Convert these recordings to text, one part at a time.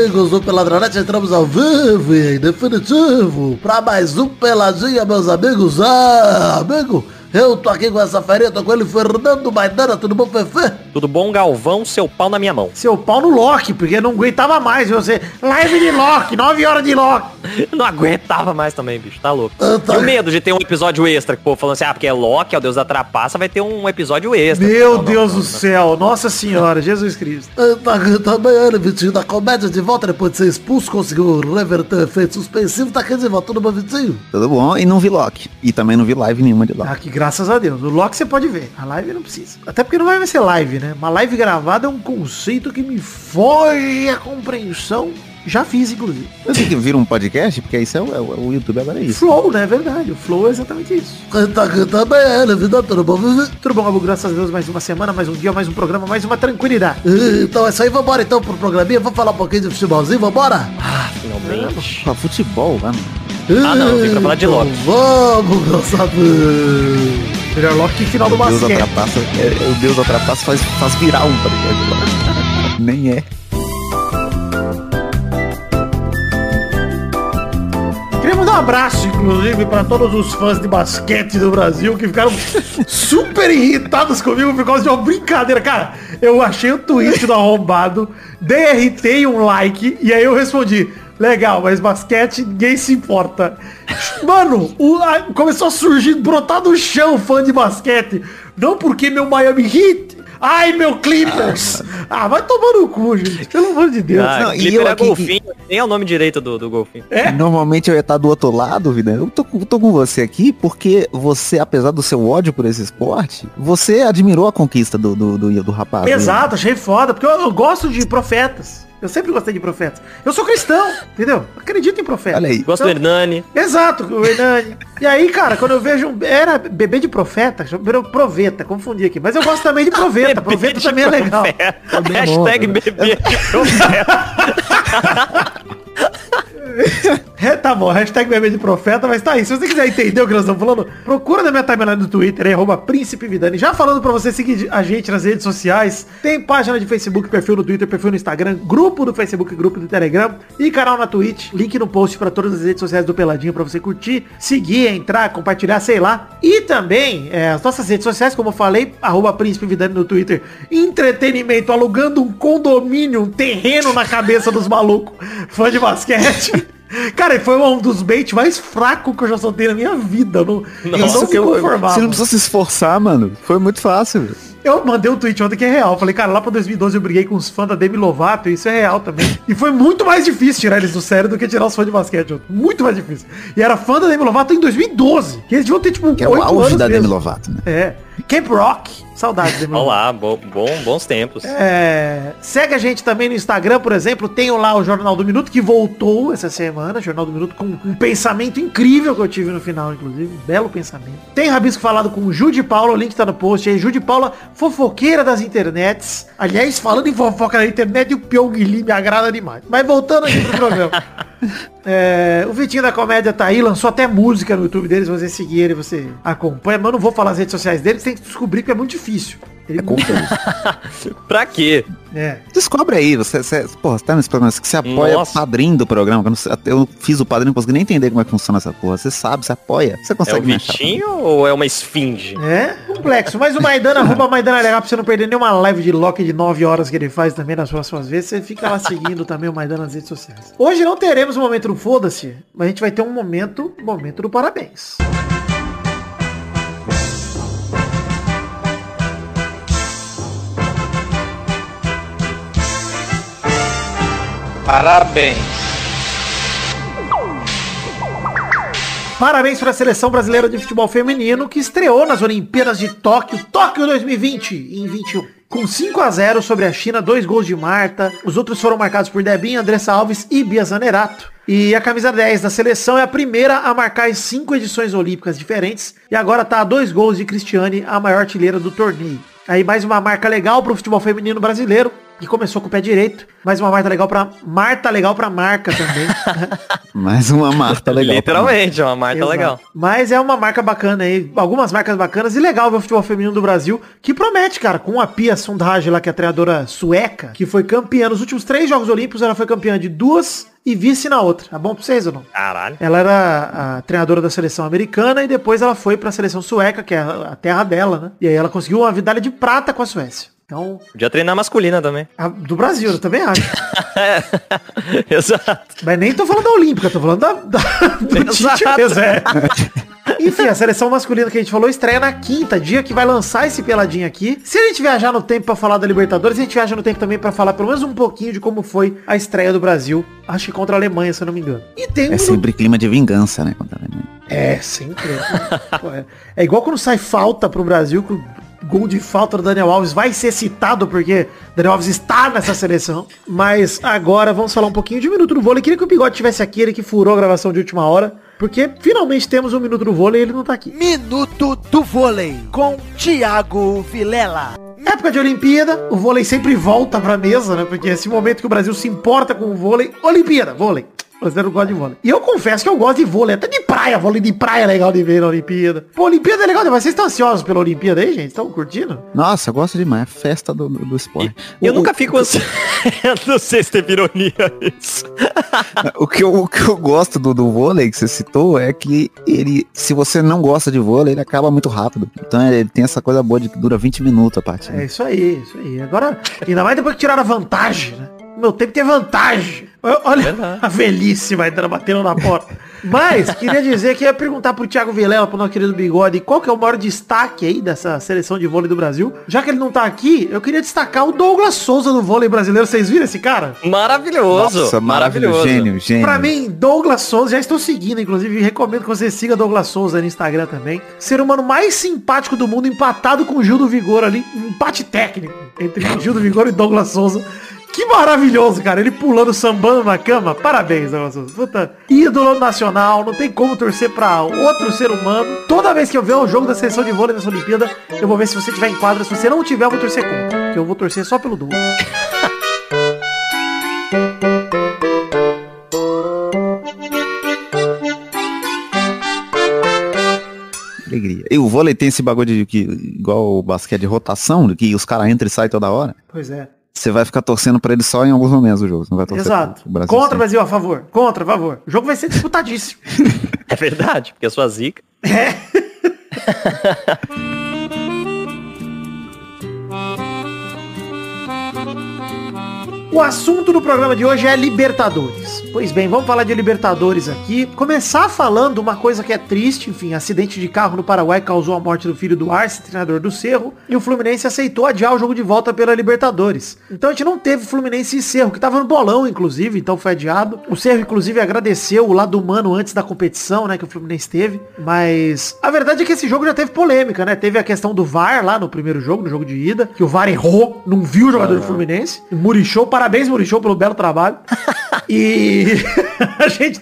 amigos do Peladronete, entramos ao vivo e definitivo para mais um Peladinha, meus amigos. Ah, amigo, eu tô aqui com essa tô com ele, Fernando Maidana, tudo bom, Fefe? Tudo bom, Galvão? Seu pau na minha mão. Seu pau no Loki, porque não aguentava mais você. Live de Loki, 9 horas de Loki. Não aguentava mais também, bicho. Tá louco. Ah, tá. E o medo de ter um episódio extra, que o povo falando assim, ah, porque é Loki, é o Deus da trapaça, vai ter um episódio extra. Meu Não, não, Deus não, do céu, Nossa Senhora, Jesus Cristo. Ah, Tá aqui também ele, Vitinho, da comédia de volta depois de ser expulso, conseguiu reverter o efeito suspensivo, tá aqui de volta, tudo bom, Vitinho? Tudo bom? E não vi Loki. E também não vi live nenhuma de Loki. Ah, que graças a Deus. O Loki você pode ver. A live não precisa. Até porque não vai ser live, né? Uma live gravada é um conceito que me foge a compreensão. Já fiz, inclusive. Eu tenho que vir um podcast, porque isso é o, é o- YouTube agora é isso. Flow, né? É verdade. O Flow é exatamente isso. Tá aqui também ele, vida, tudo bom? Tudo bom, Gabu? Graças a Deus, mais uma semana, mais um dia, mais um programa, mais uma tranquilidade. Então é isso aí, vambora então pro programinha, vamos falar um pouquinho de futebolzinho, vambora? Finalmente. Pô, futebol, mano. Ah, não, eu vim pra falar de Loki. Vamos, meus. Melhor Loki que final do O Deus basquete. atrapassa. é, o Deus atrapassa faz, faz virar um de Loki. Nem é. Queria mandar um abraço, inclusive, para todos os fãs de basquete do Brasil que ficaram super irritados comigo por causa de uma brincadeira. Cara, eu achei o tweet do arrombado, dei RT e um like, e aí eu respondi. Legal, mas basquete ninguém se importa. Mano, o- a- começou a surgir, brotar do chão fã de basquete. Não porque meu Miami Heat. Ai, meu Clippers. Ah, vai tomar no cu, gente. Pelo amor de Deus. Ah, Não, e eu é aqui- golfinho, nem é o nome direito do, do golfinho. É? Normalmente eu ia estar do outro lado, vida. Eu tô, com- tô com você aqui porque você, apesar do seu ódio por esse esporte, você admirou a conquista do, do, do, do rapaz. né? Exato, achei foda, porque eu, eu gosto de profetas. Eu sempre gostei de profetas. Eu sou cristão, entendeu? Acredito em profetas. Olha aí. Gosto do Hernani. Exato, o Hernani. E aí, cara, quando eu vejo um... Era bebê de profeta, virou proveta, confundi aqui. Mas eu gosto também de proveta. Proveta de também é legal. profeta. é Hashtag né? bebê de profeta. É, tá bom, hashtag bebê de profeta, mas tá aí. Se você quiser entender o que nós estamos falando, procura na minha timeline do Twitter, é arroba Príncipe Vidani. Já falando pra você seguir a gente nas redes sociais, tem página de Facebook, perfil no Twitter, perfil no Instagram, grupo do Facebook, grupo do Telegram e canal na Twitch. Link no post pra todas as redes sociais do Peladinho pra você curtir, seguir, entrar, compartilhar, sei lá. E também é, as nossas redes sociais, como eu falei, arroba Príncipe Vidani no Twitter. Entretenimento, alugando um condomínio, um terreno na cabeça dos malucos, fã de basquete. Cara, foi um dos baits mais fracos que eu já soltei na minha vida. Eu não, eu não que eu, conformava. você não precisa se esforçar, mano. Foi muito fácil. velho. Eu mandei um tweet ontem que é real. Falei, cara, lá pra 2012 eu briguei com os fãs da Demi Lovato, e isso é real também. E foi muito mais difícil tirar eles do sério do que tirar os fãs de basquete. ontem. Muito mais difícil. E era fã da Demi Lovato em 2012. Que eles deviam ter, tipo, Que é o 8 auge da Demi mesmo. Lovato, né? É. Camp Rock. Saudades, Lovato. Olá, bo- bom, bons tempos. É, segue a gente também no Instagram, por exemplo. Tenho lá o Jornal do Minuto, que voltou essa semana. Jornal do Minuto com um pensamento incrível que eu tive no final, inclusive. Um belo pensamento. Tem Rabisco falado com o Jude Paula, o link tá no post aí. Jude Paula, fofoqueira das internets. Aliás, falando em fofoca na internet, o Pyong Lee me agrada demais. Mas voltando aqui pro programa. É, o Vitinho da Comédia tá aí, lançou até música no YouTube deles, você seguir ele, você acompanha. Mas eu não vou falar as redes sociais dele, você tem que descobrir que é muito difícil. Ele é muito Pra quê? é. Descobre aí, você, você, porra, você tá nesse programa, que você apoia Nossa. o padrinho do programa, que eu, não sei- eu fiz o padrinho, não consegui nem entender como é que funciona essa porra. Você sabe, você apoia, você É o consegue achar Vitinho ou é uma esfinge? É complexo. Mas o Maidana, arroba Maidana legal pra você não perder nenhuma live de Loki de 9 horas que ele faz também nas próximas vezes. Você fica lá seguindo também o Maidana nas redes sociais. Hoje não teremos o momento do foda-se, mas a gente vai ter um momento, momento do parabéns. Parabéns. Parabéns para a seleção brasileira de futebol feminino que estreou nas Olimpíadas de Tóquio, Tóquio 2020, em 21. Com 5 a 0 sobre a China, dois gols de Marta. Os outros foram marcados por Debinha, Andressa Alves e Bia Zanerato. E a camisa 10 da seleção é a primeira a marcar em cinco edições olímpicas diferentes. E agora tá a dois gols de Cristiane, a maior artilheira do torneio. Aí mais uma marca legal pro futebol feminino brasileiro. Que começou com o pé direito, mas uma Marta legal pra Marta legal pra marca também. Mais uma Marta legal. Literalmente, é uma marca Exato. legal. Mas é uma marca bacana aí, algumas marcas bacanas e legal ver o futebol feminino do Brasil, que promete, cara, com a Pia Sundhage lá, que é a treinadora sueca, que foi campeã nos últimos três Jogos Olímpicos, ela foi campeã de duas e vice na outra. Tá bom pra vocês ou não? Caralho. Ela era a treinadora da seleção americana e depois ela foi pra seleção sueca, que é a a terra dela, né? E aí ela conseguiu uma medalha de prata com a Suécia. Então, Podia treinar masculina também. a- do Brasil, eu também acho. Exato. Mas nem tô falando da Olímpica, tô falando da, da do Tite mesmo, é. Enfim, a seleção masculina que a gente falou estreia na quinta, dia que vai lançar esse peladinho aqui. Se a gente viajar no tempo pra falar da Libertadores, a gente viaja no tempo também pra falar pelo menos um pouquinho de como foi a estreia do Brasil. Acho que contra a Alemanha, se eu não me engano. E tem um É sempre clima de vingança, né? contra a Alemanha. É, sempre. É. É igual quando sai falta pro Brasil, gol de falta do Daniel Alves vai ser citado, porque Daniel Alves está nessa seleção. Mas agora vamos falar um pouquinho de um minuto do vôlei. Queria que o Bigode tivesse aqui, ele que furou a gravação de última hora. Porque finalmente temos um minuto do vôlei e ele não tá aqui. Minuto do Vôlei com Thiago Vilela. Época de Olimpíada, o vôlei sempre volta pra mesa, né? Porque esse momento que o Brasil se importa com o vôlei, Olimpíada, vôlei. Brasileiro gosta de vôlei. E eu confesso que eu gosto de vôlei, até de praia, vôlei de praia é legal de ver na Olimpíada. Pô, Olimpíada é legal demais. Vocês estão ansiosos pela Olimpíada aí, gente? Estão curtindo? Nossa, eu gosto demais. É festa do, do, do esporte. Eu O- nunca fico ansioso. não sei se teve ironia isso. O que, eu, o que eu gosto do, do vôlei que você citou é que ele, se você não gosta de vôlei, ele acaba muito rápido. Então ele tem essa coisa boa de que dura 20 minutos a partida. É isso aí, isso aí. Agora, ainda mais depois que tiraram a vantagem, né? Meu tempo tem vantagem. Olha a velhice vai dando batendo na porta. Mas, queria dizer que ia perguntar pro Thiago Vilela, pro nosso querido Bigode, qual que é o maior destaque aí dessa seleção de vôlei do Brasil. Já que ele não tá aqui, eu queria destacar o Douglas Souza do vôlei brasileiro. Vocês viram esse cara? Maravilhoso. Nossa, maravilhoso. Gênio, gênio. Pra mim, Douglas Souza, já estou seguindo, inclusive, recomendo que você siga Douglas Souza no Instagram também. Ser humano mais simpático do mundo, empatado com o Gil do Vigor ali, um empate técnico entre Gil do Vigor e Douglas Souza. Que maravilhoso, cara. Ele pulando, sambando na cama. Parabéns, Souza. Puta, ídolo nacional. Não tem como torcer pra outro ser humano. Toda vez que eu ver um jogo da seleção de vôlei nessa Olimpíada, eu vou ver se você tiver em quadra. Se você não tiver, eu vou torcer contra. Porque eu vou torcer só pelo Douglas. Alegria. E o vôlei tem esse bagulho de que, igual o basquete de rotação, de que os caras entram e saem toda hora. Pois é. Você vai ficar torcendo pra ele só em alguns momentos do jogo. Você não vai torcer Exato. pro Brasil Contra o. Brasil a favor. Contra a favor. O jogo vai ser disputadíssimo. É verdade, porque a sua zica. O assunto do programa de hoje é Libertadores. Pois bem, vamos falar de Libertadores aqui. Começar falando uma coisa que é triste, enfim, acidente de carro no Paraguai causou a morte do filho do Arce, treinador do Cerro, e o Fluminense aceitou adiar o jogo de volta pela Libertadores. Então a gente não teve Fluminense e Cerro, que tava no bolão, inclusive, então foi adiado. O Cerro, inclusive, agradeceu o lado humano antes da competição, né, que o Fluminense teve. Mas a verdade é que esse jogo já teve polêmica, né? Teve a questão do VAR lá no primeiro jogo, no jogo de ida, que o VAR errou, não viu o jogador do Fluminense. Murichou, parabéns Murichou pelo belo trabalho. e a gente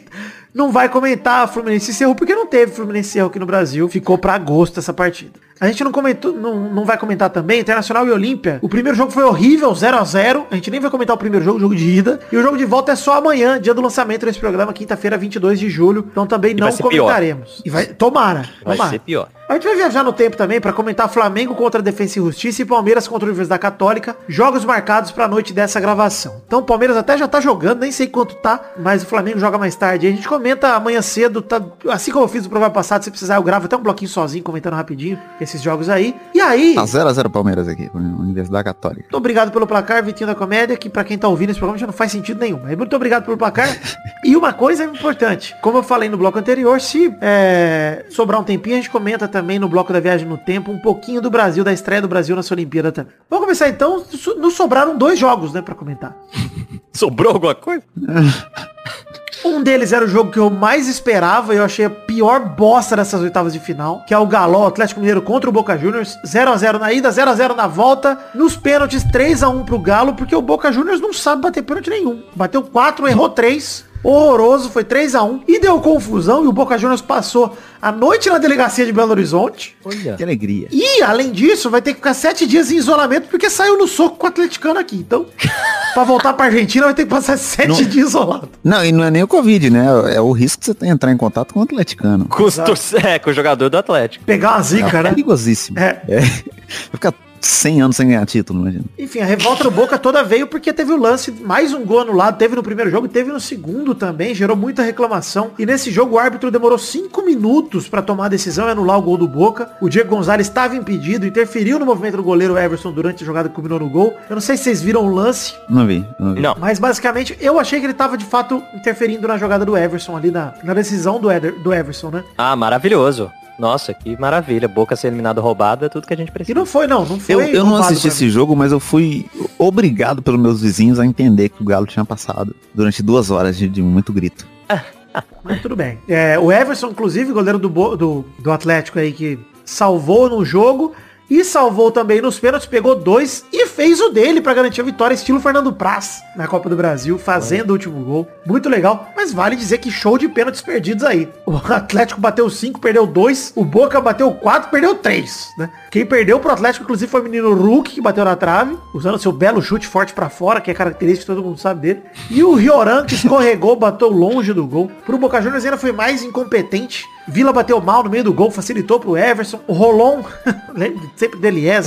não vai comentar Fluminense e Cerro, porque não teve Fluminense e Cerro aqui no Brasil. Ficou pra agosto essa partida. A gente não comentou, não, não vai comentar também Internacional e Olímpia. O primeiro jogo foi horrível, 0 a 0 A gente nem vai comentar o primeiro jogo, o jogo de ida. E o jogo de volta é só amanhã, dia do lançamento desse programa, quinta-feira, 22 de julho. Então também não vai ser pior. comentaremos. E vai, tomara, Vai tomara. ser pior. A gente vai viajar no tempo também para comentar Flamengo contra a Defensa e Justiça e Palmeiras contra a Universidade Católica. Jogos marcados para a noite dessa gravação. Então o Palmeiras até já tá jogando, nem sei quanto tá, mas o Flamengo joga mais tarde. A gente comenta amanhã cedo, tá, assim como eu fiz no programa passado, se precisar eu gravo até um bloquinho sozinho comentando rapidinho esses jogos aí. E aí, Tá 0x0 Palmeiras aqui, Universidade Católica. muito obrigado pelo placar, Vitinho da Comédia, que pra quem tá ouvindo esse programa já não faz sentido nenhum. Mas muito obrigado pelo placar. e uma coisa importante, como eu falei no bloco anterior, se é, sobrar um tempinho, a gente comenta também no bloco da Viagem no Tempo um pouquinho do Brasil, da estreia do Brasil nessa Olimpíada também. Vamos começar então, nos sobraram dois jogos, né, pra comentar. Sobrou alguma coisa? Um deles era o jogo que eu mais esperava e eu achei a pior bosta dessas oitavas de final, que é o Galo Atlético Mineiro contra o Boca Juniors, 0 a 0 na ida, 0 a 0 na volta, nos pênaltis 3 a 1 pro Galo, porque o Boca Juniors não sabe bater pênalti nenhum. Bateu 4, errou 3. Horroroso, foi 3 a 1 e deu confusão e o Boca Juniors passou a noite na delegacia de Belo Horizonte. Olha. Que alegria. E, além disso, vai ter que ficar sete dias em isolamento porque saiu no soco com o atleticano aqui. Então, pra voltar pra Argentina, vai ter que passar sete Não. dias isolado. Não, e não é nem o Covid, né? É o risco que você tem de entrar em contato com o atleticano. Com, os torce- é, com o jogador do Atlético. Pegar uma zica, é né? perigosíssimo. É. Vai ficar 100 anos sem ganhar título, imagina. Enfim, a revolta do Boca toda veio porque teve o lance, mais um gol anulado, teve no primeiro jogo, teve no segundo também, gerou muita reclamação. E nesse jogo o árbitro demorou cinco minutos pra tomar a decisão e anular o gol do Boca. O Diego Gonzalez estava impedido, interferiu no movimento do goleiro Everson durante a jogada que culminou no gol. Eu não sei se vocês viram o lance, Não vi, não vi. Não. mas basicamente eu achei que ele tava de fato interferindo na jogada do Everson ali, na, na decisão do, Eder, do Everson, né? Ah, maravilhoso. Nossa, que maravilha. Boca ser eliminado roubado é tudo que a gente E precisa. não foi não, não foi Eu, eu não assisti mim. esse jogo, mas eu fui obrigado pelos meus vizinhos a entender que o Galo tinha passado durante duas horas de, de muito grito. Mas tudo bem. É, o Everson, inclusive, goleiro do, do, do Atlético aí, que salvou no jogo e salvou também nos pênaltis, pegou dois e fez o dele pra garantir a vitória, estilo Fernando Praz na Copa do Brasil, fazendo o último gol. Muito legal, mas vale dizer que show de pênaltis perdidos aí. O Atlético bateu cinco, perdeu dois, o Boca bateu quatro, perdeu três, né? Quem perdeu pro Atlético, inclusive, foi o menino Hulk, que bateu na trave, usando seu belo chute forte pra fora, que é característico, todo mundo sabe dele. E o Rioran, que escorregou, bateu longe do gol. Pro Boca Juniors ainda foi mais incompetente. Vila bateu mal no meio do gol, facilitou pro Everson. O Rolon, sempre dele, né?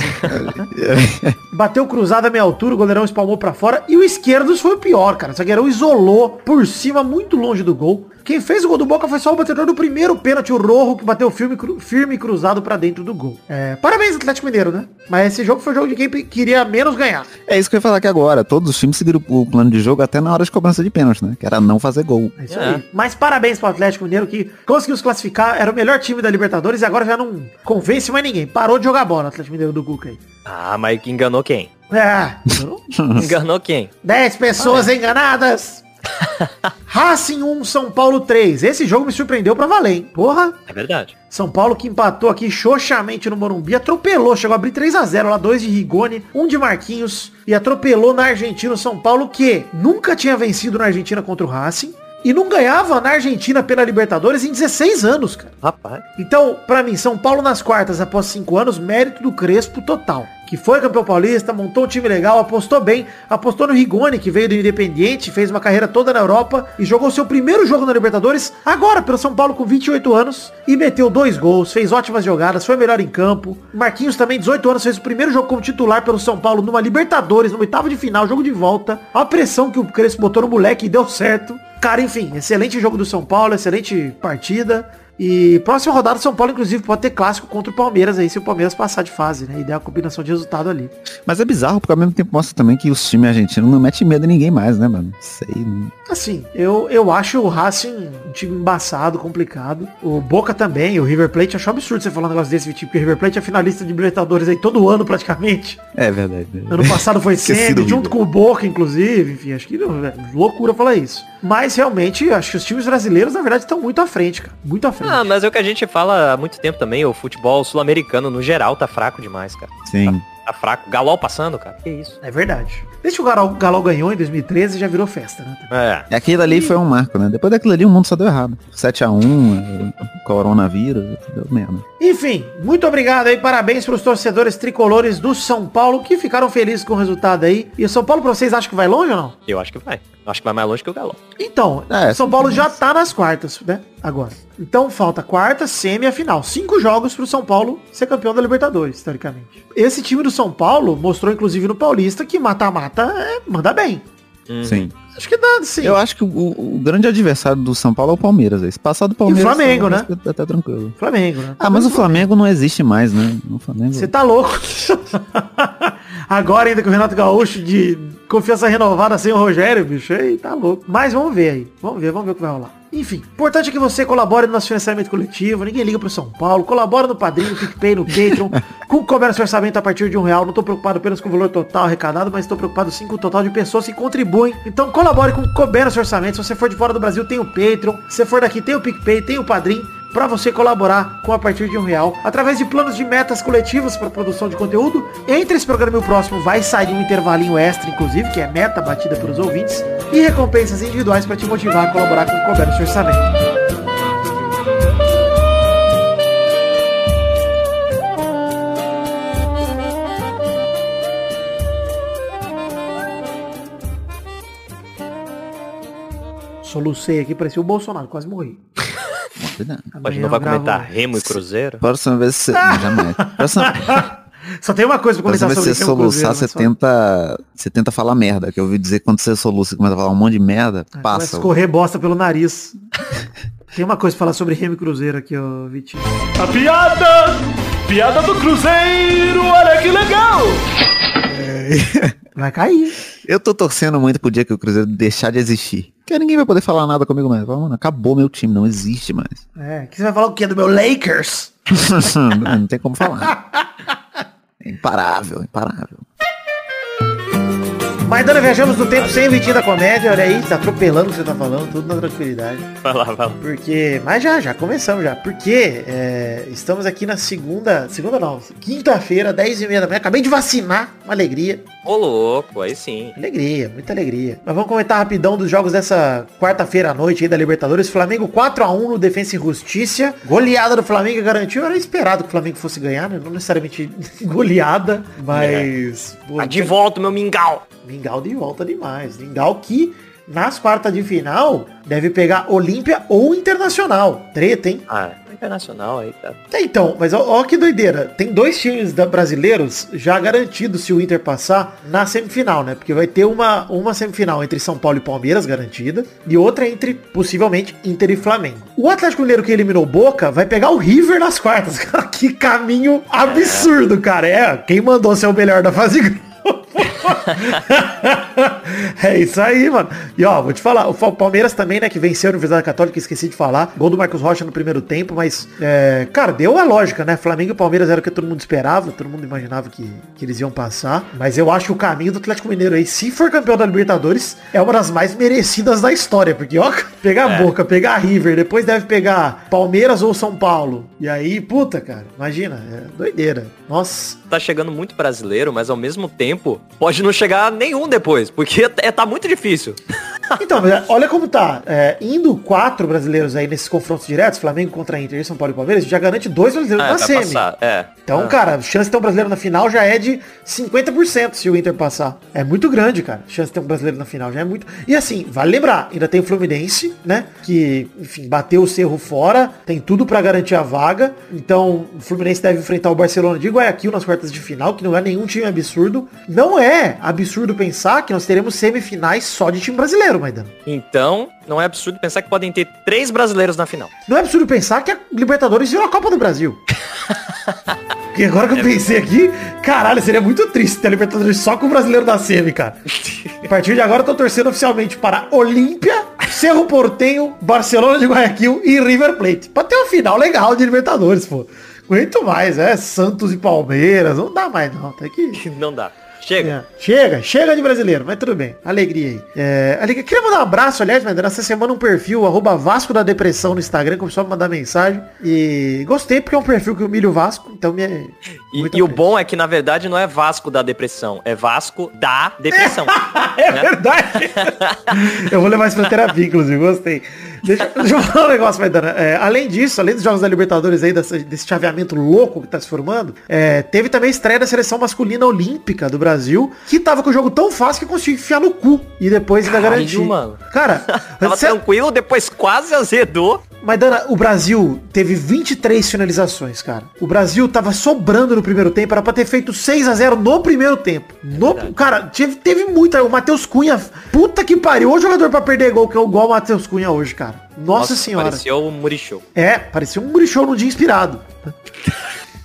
Bateu cruzado a meia altura, o goleirão espalmou pra fora. E o esquerdos foi o pior, cara. O zagueirão isolou por cima, muito longe do gol. Quem fez o gol do Boca foi só o batedor do primeiro pênalti, o Rojo, que bateu firme, cru- firme e cruzado pra dentro do gol. É, parabéns, Atlético Mineiro, né? Mas esse jogo foi o jogo de quem queria menos ganhar. É isso que eu ia falar aqui agora. Todos os times seguiram o plano de jogo até na hora de cobrança de pênalti, né? Que era não fazer gol. É isso É. aí. Mas parabéns pro Atlético Mineiro que conseguiu se classificar, era o melhor time da Libertadores e agora já não convence mais ninguém. Parou de jogar bola, Atlético Mineiro do Cuca aí. Ah, mas enganou quem? É, Enganou quem? 10 pessoas enganadas. Racing 1, São Paulo 3. Esse jogo me surpreendeu pra valer, hein? Porra. É verdade. São Paulo que empatou aqui xoxamente no Morumbi, atropelou, chegou a abrir 3 a 0 lá, dois de Rigoni, um de Marquinhos e atropelou na Argentina o São Paulo que nunca tinha vencido na Argentina contra o Racing e não ganhava na Argentina pela Libertadores em 16 anos, cara. Rapaz. Então, pra mim, São Paulo nas quartas após cinco anos, mérito do Crespo total. Que foi campeão paulista, montou um time legal, apostou bem, apostou no Rigoni, que veio do Independiente, fez uma carreira toda na Europa e jogou seu primeiro jogo na Libertadores, agora pelo São Paulo com 28 anos, e meteu dois gols, fez ótimas jogadas, foi melhor em campo. Marquinhos também, 18 anos, fez o primeiro jogo como titular pelo São Paulo numa Libertadores, no oitavo de final, jogo de volta. A pressão que o Crespo botou no moleque e deu certo. Cara, enfim, excelente jogo do São Paulo, excelente partida. E próxima rodada, São Paulo, inclusive, pode ter clássico contra o Palmeiras aí, se o Palmeiras passar de fase, né? E der uma combinação de resultado ali. Mas é bizarro, porque ao mesmo tempo mostra também que os times argentinos não metem medo em ninguém mais, né, mano? Isso aí. não- Assim, eu, eu acho o Racing um time embaçado, complicado. O Boca também, o River Plate, acho absurdo você falar um negócio desse, Vitinho, porque o River Plate é finalista de Libertadores aí todo ano, praticamente. É verdade. Ano passado foi sempre, junto com o Boca, inclusive. Enfim, acho que não, é loucura falar isso. Mas realmente, acho que os times brasileiros, na verdade, estão muito à frente, cara. Muito à frente. Ah, mas é o que a gente fala há muito tempo também, o futebol sul-americano no geral tá fraco demais, cara. Sim. Tá fraco. Galol passando, cara. Que isso? É verdade. Desde que o Galol, Galol ganhou em 2013, já virou festa, né? É. E aquilo ali foi um marco, né? Depois daquilo ali o mundo só deu errado. 7x1, coronavírus, deu merda. Enfim, muito obrigado aí, parabéns para os torcedores tricolores do São Paulo que ficaram felizes com o resultado aí. E o São Paulo, pra vocês, acham que vai longe ou não? Eu acho que vai. Acho que vai mais longe que o Galol. Então, É, São Paulo já tá nas quartas, né? Agora. Então falta quarta, semi e a final. Cinco jogos pro São Paulo ser campeão da Libertadores, teoricamente. Esse time do São Paulo mostrou, inclusive, no Paulista que mata-mata é, manda bem. Uhum. Sim. Acho que dá, sim. Eu acho que o, o grande adversário do São Paulo é o Palmeiras. aí. Se passar do Palmeiras, Flamengo, tá- né? Tá, tá tranquilo. Flamengo, né? Ah, mas o Flamengo não existe mais, né? O Flamengo... Você tá louco. Agora ainda com o Renato Gaúcho de confiança renovada sem o Rogério, bicho, aí tá louco. Mas vamos ver aí. Vamos ver, vamos ver o que vai rolar. Enfim, importante é que você colabore no nosso financiamento coletivo, ninguém liga pro São Paulo, colabora no Padrinho, no PicPay, no Patreon, com cobertura de orçamento a partir de um real. Não tô preocupado apenas com o valor total arrecadado, mas estou preocupado sim com o total de pessoas que contribuem. Então colabore com o nosso orçamento. Se você for de fora do Brasil, tem o Patreon. Se você for daqui, tem o PicPay, tem o Padrim. Para você colaborar com a partir de um real, através de planos de metas coletivas para produção de conteúdo. Entre esse programa e o próximo vai sair um intervalinho extra, inclusive, que é meta batida pelos ouvintes, e recompensas individuais para te motivar a colaborar com o seu orçamento. Solucei aqui, parecia o Bolsonaro, quase morri. Cuidado. A gente não vai gravo- comentar Remo e Cruzeiro? Próxima vez você. Jamais. Próxima, Só tem uma coisa pra comentar sobre você soluçar, Cruzeiro, você só- tenta. Você tenta falar merda. Que eu ouvi dizer que quando você soluça e começa a falar um monte de merda, a passa. escorrer bosta pelo nariz. Tem uma coisa pra falar sobre Remo e Cruzeiro aqui, ó, Vitinho. A piada! Piada do Cruzeiro, olha que legal! Vai cair. Eu tô torcendo muito pro dia que o Cruzeiro deixar de existir. Porque ninguém vai poder falar nada comigo mais. Fala, Mano, acabou meu time, não existe mais. É, que você vai falar o quê? Do meu Lakers? não, não tem como falar. É imparável, imparável. Mas, Dona, viajamos no tempo sem Vitinho da comédia. Olha aí, tá atropelando o que você tá falando, tudo na tranquilidade. Vai lá, vai lá. Porque, mas já, já começamos já. Porque é, estamos aqui na segunda, segunda não, quinta-feira, 10 e meia da manhã. Acabei de vacinar, uma alegria. Ô louco, aí sim. Alegria, muita alegria. Mas vamos comentar rapidão dos jogos dessa quarta-feira à noite aí da Libertadores. Flamengo 4x1 no Defensa e Justiça. Goleada do Flamengo garantiu. Era esperado que o Flamengo fosse ganhar, né? Não necessariamente goleada, mas... pô, Tá de volta, meu mingau. Mingau de volta demais. Mingau que nas quartas de final deve pegar Olímpia ou Internacional. Treta, hein? Ah, internacional aí, tá. É, Então, mas ó, ó que doideira. Tem dois times da- brasileiros já garantidos se o Inter passar na semifinal, né? Porque vai ter uma, uma semifinal entre São Paulo e Palmeiras garantida e outra entre, possivelmente, Inter e Flamengo. O Atlético Mineiro que eliminou Boca vai pegar o River nas quartas. Que caminho absurdo, cara. É, quem mandou ser o melhor da fase? é isso aí, mano. E ó, vou te falar, o Palmeiras também, né, que venceu a Universidade Católica, esqueci de falar. Gol do Marcos Rocha no primeiro tempo, mas, é, cara, deu a lógica, né? Flamengo e Palmeiras era o que todo mundo esperava, todo mundo imaginava que, que eles iam passar. Mas eu acho que o caminho do Atlético Mineiro aí, se for campeão da Libertadores, é uma das mais merecidas da história. Porque, ó, pegar Boca, pegar River, depois deve pegar Palmeiras ou São Paulo. E aí, puta, cara, imagina, é doideira. Nossa. Tá chegando muito brasileiro, mas ao mesmo tempo pode não chegar nenhum depois, porque é, tá muito difícil. Então, mas olha como tá. É, indo quatro brasileiros aí nesses confrontos diretos, Flamengo contra Inter, São Paulo e Palmeiras, já garante dois brasileiros Ah, na semi. é. Então, Ah. cara, a chance de ter um brasileiro na final já é de 50% se o Inter passar. É muito grande, cara. A chance de ter um brasileiro na final já é muito. E assim, vale lembrar, ainda tem o Fluminense, né? Que, enfim, bateu o Cerro fora, tem tudo pra garantir a vaga. Então, o Fluminense deve enfrentar o Barcelona de Guayaquil nas quartas de final, que não é nenhum time absurdo. Não é absurdo pensar que nós teremos semifinais só de time brasileiro, Maidana. Então, não é absurdo pensar que podem ter três brasileiros na final. Não é absurdo pensar que a Libertadores virou a Copa do Brasil. Porque agora que eu pensei aqui, caralho, seria muito triste ter a Libertadores só com o brasileiro da semi, cara. A partir de agora eu tô torcendo oficialmente para Olímpia, Cerro Portenho, Barcelona de Guayaquil e River Plate. Pra ter uma final legal de Libertadores, pô. Aguento mais, é Santos e Palmeiras, não dá mais não, tem que... Não dá. Chega. É, chega, chega de brasileiro, mas tudo bem. Alegria aí. É, alegria. Queria mandar um abraço, aliás, mas nessa semana um perfil, arroba Vasco da Depressão no Instagram, começou a me mandar mensagem. E gostei porque é um perfil que humilha o Vasco, então me. E, muito e o bom é que, na verdade, não é Vasco da depressão, é Vasco da depressão. É verdade. eu vou levar isso pra terapia, inclusive, gostei. Deixa, deixa eu falar um negócio, Maidana. É, além disso, além dos jogos da Libertadores aí, dessa- desse chaveamento louco que tá se formando, é, teve também a estreia da seleção masculina olímpica do Brasil, que tava com o jogo tão fácil que conseguiu enfiar no cu. E depois ainda Caralho, garantiu. mano. Cara, Tava cê- tranquilo, depois quase azedou. Mas, Dana, o Brasil teve 23 finalizações, cara. O Brasil tava sobrando no primeiro tempo, era pra ter feito 6 a 0 no primeiro tempo. No, cara, teve, teve muita. O Matheus Cunha, puta que pariu. O jogador pra perder gol, que é igual o Matheus Cunha hoje, cara. Nossa, senhora. Pareceu o Murichou. É, parecia um Murichou num dia inspirado.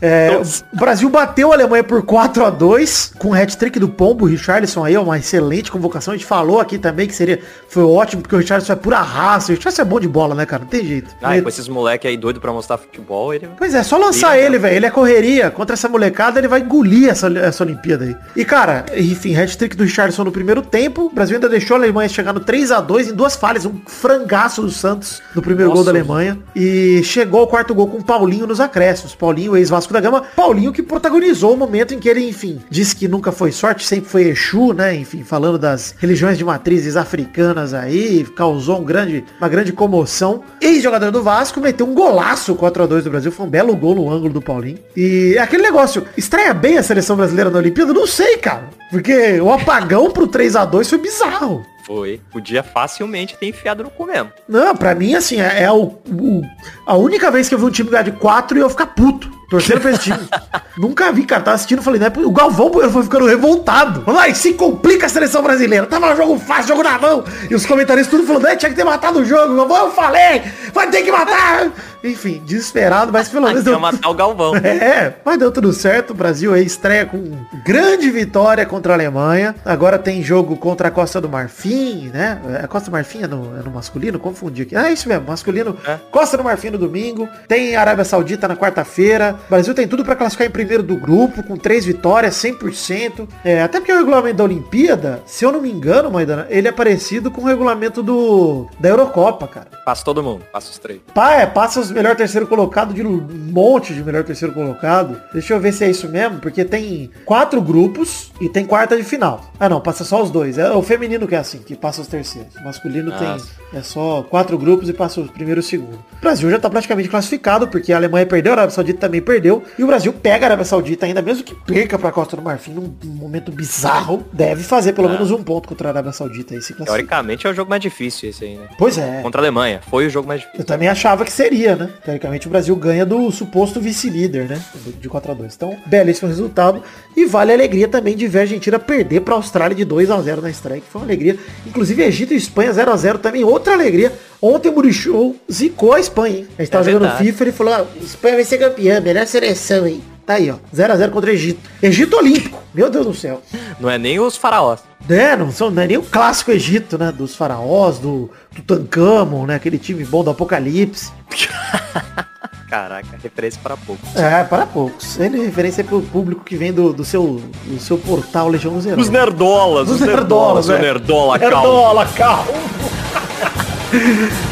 É, o Brasil bateu a Alemanha por 4 a 2 com o hat-trick do Pombo, o Richarlison aí, é uma excelente convocação. A gente falou aqui também que seria foi ótimo, porque o Richarlison é pura raça. O Richarlison é bom de bola, né, cara? Não tem jeito. Ah, Ele- com esses moleque aí doido pra mostrar futebol, ele... Pois é, só lançar ele, velho. Ele é correria. Contra essa molecada, ele vai engolir essa, essa Olimpíada aí. E, cara, enfim, hat-trick do Richardson no primeiro tempo. O Brasil ainda deixou a Alemanha chegar no 3 a 2 em duas falhas. Um frangaço do Santos no primeiro Nossa. gol da Alemanha. E chegou ao quarto gol com o Paulinho nos acréscimos. Paulinho, ex-Vasco da Gama. Paulinho que protagonizou o momento em que ele, enfim, disse que nunca foi sorte, sempre foi Exu, né? Enfim, falando das religiões de matrizes africanas aí. Causou um grande, uma grande comoção. Ex-jogador do Vasco meteu um golaço 4 a 2 do Brasil. Foi um belo gol no ângulo do Paulinho. E é aquele negócio, estreia bem a seleção brasileira na Olimpíada? Não sei, cara. Porque o apagão pro 3 a 2 foi bizarro. Foi. Podia facilmente ter enfiado no cu mesmo. Não, pra mim, assim, é, é o, o- a única vez que eu vi um time ganhar de 4 e eu ficar puto. Torcendo pra esse time. Nunca vi, cara. Tava assistindo, falei, né? O Galvão eu foi ficando revoltado. Vai, se complica a seleção brasileira. Tava um jogo fácil, jogo na mão. E os comentaristas tudo falando, é, tinha que ter matado o jogo. Galvão, eu falei, vai ter que matar. Enfim, desesperado, mas pelo menos deu, matar o Galvão. é, mas deu tudo certo. O Brasil aí estreia com grande vitória contra a Alemanha. Agora tem jogo contra a Costa do Marfim, né? A Costa do Marfim é no, é no masculino? Confundi aqui. Ah, é isso mesmo, masculino. É. Costa do Marfim no domingo. Tem Arábia Saudita na quarta-feira. O Brasil tem tudo pra classificar em primeiro do grupo, com três vitórias, 100%. É, até porque o regulamento da Olimpíada, se eu não me engano, Maidana, ele é parecido com o regulamento do da Eurocopa, cara. Passa todo mundo. Passa os três. Pá, é, passa os melhor terceiro colocado de um monte de melhor terceiro colocado. Deixa eu ver se é isso mesmo, porque tem quatro grupos e tem quarta de final. Ah não, passa só os dois. É o feminino que é assim, que passa os terceiros. O masculino Ah. tem é só quatro grupos e passa o primeiro e o segundo. O Brasil já tá praticamente classificado, porque a Alemanha perdeu, a Arábia Saudita também perdeu. E o Brasil pega a Arábia Saudita ainda, mesmo que perca pra Costa do Marfim num momento bizarro, deve fazer pelo Ah. menos um ponto contra a Arábia Saudita aí se classifica. Teoricamente é o jogo mais difícil esse aí, né? Pois é. Contra a Alemanha. Foi o jogo mais Eu difícil. também achava que seria, né? Teoricamente o Brasil ganha do suposto vice-líder, né? De 4 a 2 Então, belíssimo resultado. E vale a alegria também de ver a Argentina perder para a Austrália de 2 a 0 na estreia, que foi uma alegria. Inclusive Egito e Espanha 0 a 0 também, outra alegria. Ontem o Murichou zicou a Espanha, hein? A gente tava É jogando verdade. FIFA, ele falou, ah, Espanha vai ser campeã, melhor seleção, hein? Tá aí, ó. 0 a 0 contra o Egito. Egito Olímpico. Meu Deus do céu. Não é nem os faraós. É, não, são, não é nem o clássico Egito, né? Dos faraós, do Tutankhamon, né? Aquele time bom do Apocalipse. Caraca, referência para pouco. É, para poucos. Ele é referência pro público que vem do, do, seu, do seu portal Legião dos Heróis. Os nerdolas, Os nerdolas, o é. nerdola, calma. Nerdola, calma.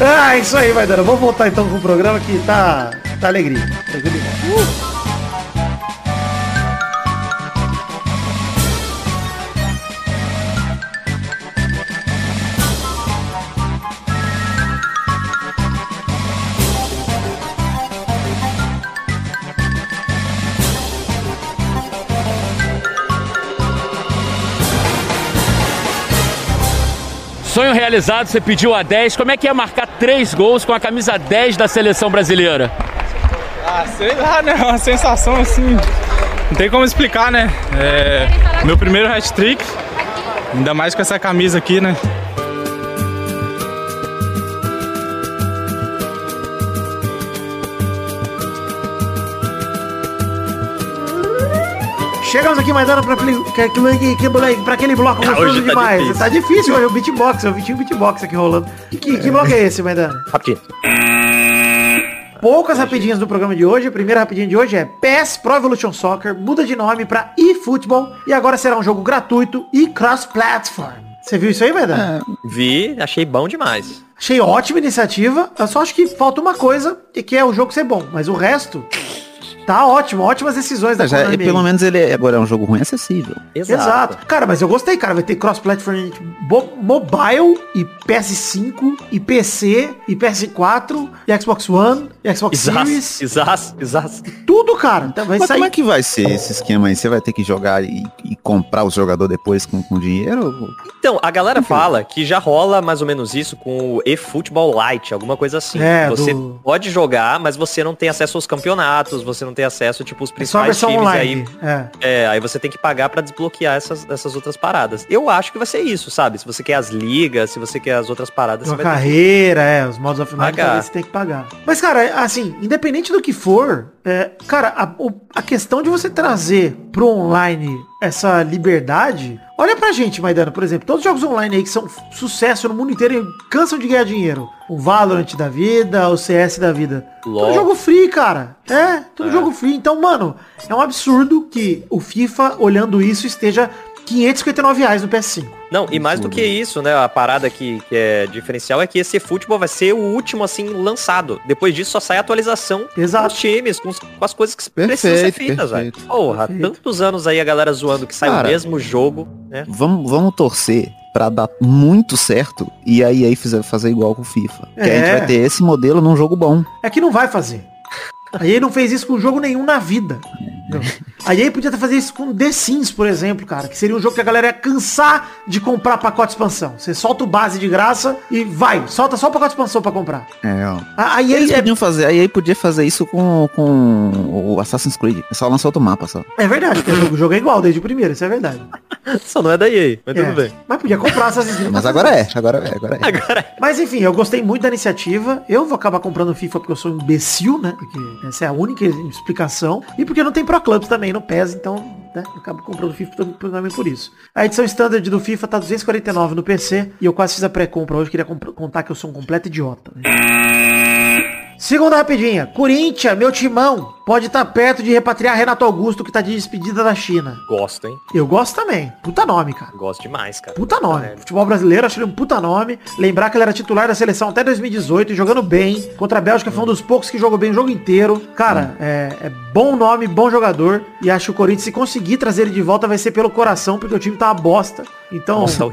ah, isso aí, vai dando. Vamos voltar então com o programa que tá, tá alegria. Alegria. Uh! Sonho realizado, você pediu a 10. Como é que é marcar três gols com a camisa 10 da seleção brasileira? Ah, sei lá, né? Uma sensação assim. Não tem como explicar, né? É, meu primeiro hat-trick. Ainda mais com essa camisa aqui, né? Chegamos aqui, mais dando pra, aquele- que, que, que, moleque, pra aquele bloco Ah, gostoso tá demais. difícil. Tá difícil hoje, o beatbox, eu vi tinha um beatbox aqui rolando. Que, que, que bloco é esse, Maidana? Rapidinho. Poucas rapidinhas do programa de hoje. A primeira rapidinha de hoje é PES Pro Evolution Soccer muda de nome pra eFootball e agora será um jogo gratuito e cross-platform. Você viu isso aí, Maidana? Vi, achei bom demais. Achei ótima iniciativa. Eu só acho que falta uma coisa, e que é o jogo ser bom. Mas o resto tá ótimo. Ótimas decisões da Já, Konami aí. pelo menos ele é- agora é um jogo ruim acessível. Exato. Cara, mas eu gostei, cara. Vai ter cross-platform bo- mobile e PS5 e PC e PS4 e Xbox One e Xbox Exato, Series. exato, exato. Tudo, cara. Então vai Mas sair. como é que vai ser esse esquema aí? Você vai ter que jogar e, e comprar o jogador depois com, com dinheiro? Então, a galera fala que já rola mais ou menos isso com o eFootball Lite, alguma coisa assim. É, você do- pode jogar, mas você não tem acesso aos campeonatos, você não ter acesso, tipo, os É principais versão times online. aí. É. É, aí você tem que pagar pra desbloquear essas, essas outras paradas. Eu acho que vai ser isso, sabe? Se você quer as ligas, se você quer as outras paradas, Uma carreira, é, os modos offline talvez você tem que pagar. Mas, cara, assim, independente do que for, é, cara, a, a questão de você trazer pro online essa liberdade. Olha pra gente, Maidana, por exemplo, todos os jogos online aí que são sucesso no mundo inteiro e cansam de ganhar dinheiro. O Valorant da vida, o CS da vida. Tudo jogo free, cara. É, tudo É. jogo free. Então, mano, é um absurdo que o FIFA, olhando isso, esteja 559 reais no PS5. Não, e mais do que isso, né? A parada que, que é diferencial é que esse futebol vai ser o último, assim, lançado. Depois disso só sai atualização com Exato. os times, com, com as coisas que Perfeito, precisam ser feitas, velho. Porra, Perfeito. tantos anos aí a galera zoando que sai Cara. o mesmo jogo, né? Vamos, vamos torcer pra dar muito certo e aí aí fizer, fazer igual com o FIFA. Que a gente É. vai ter esse modelo num jogo bom. É que não vai fazer. A EA não fez isso com jogo nenhum na vida. Entendeu? A EA podia fazer isso com The Sims, por exemplo, cara. Que seria um jogo que a galera ia cansar de comprar pacote de expansão. Você solta o base de graça e vai. Solta só o pacote de expansão pra comprar. É, ó. A, a EA Eles é, podiam fazer, aí aí podia fazer isso com, com o Assassin's Creed. É só lançar outro mapa só. é verdade, porque o jogo- o jogo é igual desde o primeiro, isso é verdade. Só não é da EA, mas É. tudo bem. Mas podia comprar Assassin's Creed. Mas agora é, agora é, agora é. Agora, Mas enfim, eu gostei muito da iniciativa. Eu vou acabar comprando FIFA porque eu sou um imbecil, né? Porque essa é a única explicação. E porque não tem Pro Clubs também no PES, então né, eu acabo comprando FIFA também por isso. A edição standard do FIFA tá 249 no PC e eu quase fiz a pré-compra hoje. Queria contar que eu sou um completo idiota. né? Segunda rapidinha. Corinthians, meu timão, pode estar perto de repatriar Renato Augusto, que tá de despedida da China. gosto, hein? Eu gosto também. Puta nome, cara. Gosto demais, cara. Puta nome. merda. Futebol brasileiro, achei ele um puta nome. Lembrar que ele era titular da seleção até 2018, jogando bem. Contra a Bélgica, foi um dos poucos que jogou bem o jogo inteiro. Cara, é, é bom nome, bom jogador. E acho que o Corinthians, se conseguir trazer ele de volta, vai ser pelo coração, porque o time tá uma bosta. Então, Nossa,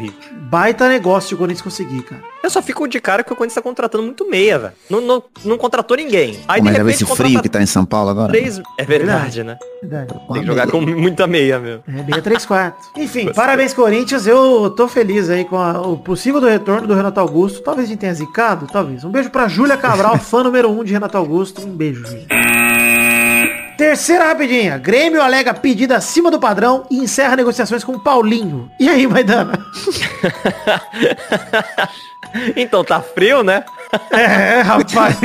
baita negócio o Corinthians conseguir, cara. Eu só fico de cara que o Corinthians tá contratando muito meia, velho. Não, não, não contratou ninguém. Aí, Mas de é repente, esse frio que tá em São Paulo agora. três... É verdade, né? Verdade. Tem que jogar com muita meia, meu. É, meia 3-4. Enfim, parabéns, Corinthians. Eu tô feliz aí com a- o possível do retorno do Renato Augusto. Talvez a gente tenha zicado, talvez. Um beijo pra Júlia Cabral, fã número 1 um de Renato Augusto. Um beijo, Júlia. Terceira rapidinha. Grêmio alega pedida acima do padrão e encerra negociações com Paulinho. E aí, Maidana? Então, tá frio, né? É, rapaz.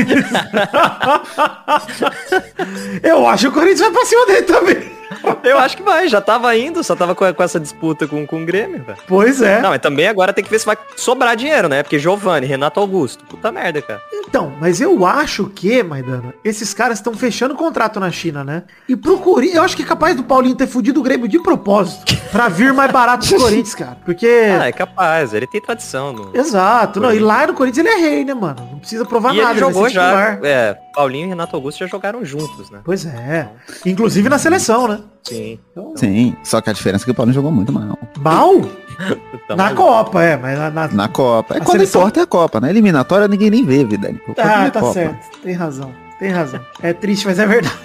Eu acho que o Corinthians vai pra cima dele também. Eu acho que vai, já tava indo, só tava com, com essa disputa com, com o Grêmio, velho. Pois é. Não, mas também agora tem que ver se vai sobrar dinheiro, né? Porque Giovanni, Renato Augusto, puta merda, cara. Então, mas eu acho que, Maidana, esses caras estão fechando contrato na China, né? E pro Corinthians, eu acho que é capaz do Paulinho ter fudido o Grêmio de propósito. pra vir mais barato pro Corinthians, cara. Porque. Ah, é capaz, ele tem tradição. No... Exato, não, e lá no Corinthians ele é rei, né, mano? Não precisa provar E nada, ele jogou já. É, Paulinho e Renato Augusto já jogaram juntos, né? Pois é. Inclusive na seleção, né? Sim. Então, Sim, só que a diferença é que o Paulinho jogou muito mal. mal Tá na maluco. Copa, é, mas na. na- Na Copa. É A quando seleção- importa é a Copa, né? Eliminatória ninguém nem vê, vida. Ah, tá certo. Tem razão. Tem razão. É triste, mas é verdade.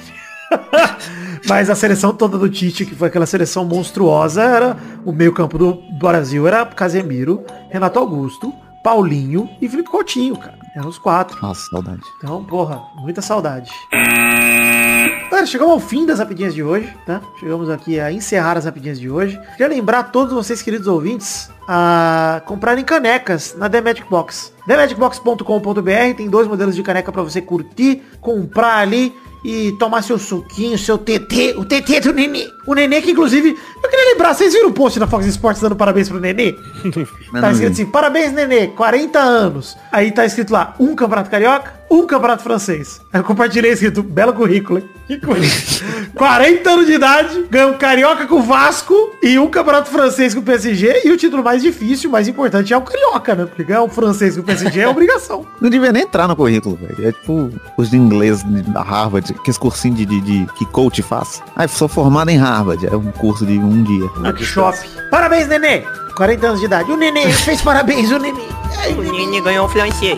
mas a seleção toda do Tite, que foi aquela seleção monstruosa, era o meio-campo do Brasil era Casemiro, Renato Augusto, Paulinho e Felipe Coutinho, cara. Eram os quatro. Nossa, saudade. Então, porra, muita saudade. Galera, chegamos ao fim das rapidinhas de hoje, tá? Chegamos aqui a encerrar as rapidinhas de hoje. Queria lembrar a todos vocês, queridos ouvintes, a comprarem canecas na The Magic Box. TheMagicBox.com.br tem dois modelos de caneca pra você curtir, comprar ali e tomar seu suquinho, seu TT, o TT do Nenê. O Nenê que, inclusive, eu queria lembrar, vocês viram o post da Fox Sports dando parabéns pro Nenê? Tá escrito assim, parabéns, Nenê, 40 anos. Aí tá escrito lá, um campeonato carioca, um campeonato francês. Eu compartilhei escrito, belo currículo, hein? Que currículo. 40 anos de idade, ganhou um carioca com o Vasco e um campeonato francês com o PSG. E o título mais difícil, mais importante é o carioca, né? Porque ganhar um francês com o PSG é obrigação. Não devia nem entrar no currículo, velho. É tipo os de inglês da Harvard, que esse cursinho de, de, de- que coach faz. Ah, sou formado em Harvard, é um curso de um dia. Workshop. Parabéns, Nenê. 40 anos de idade. O Nenê fez parabéns, o Nenê. Ai, O Nini ganhou um francês.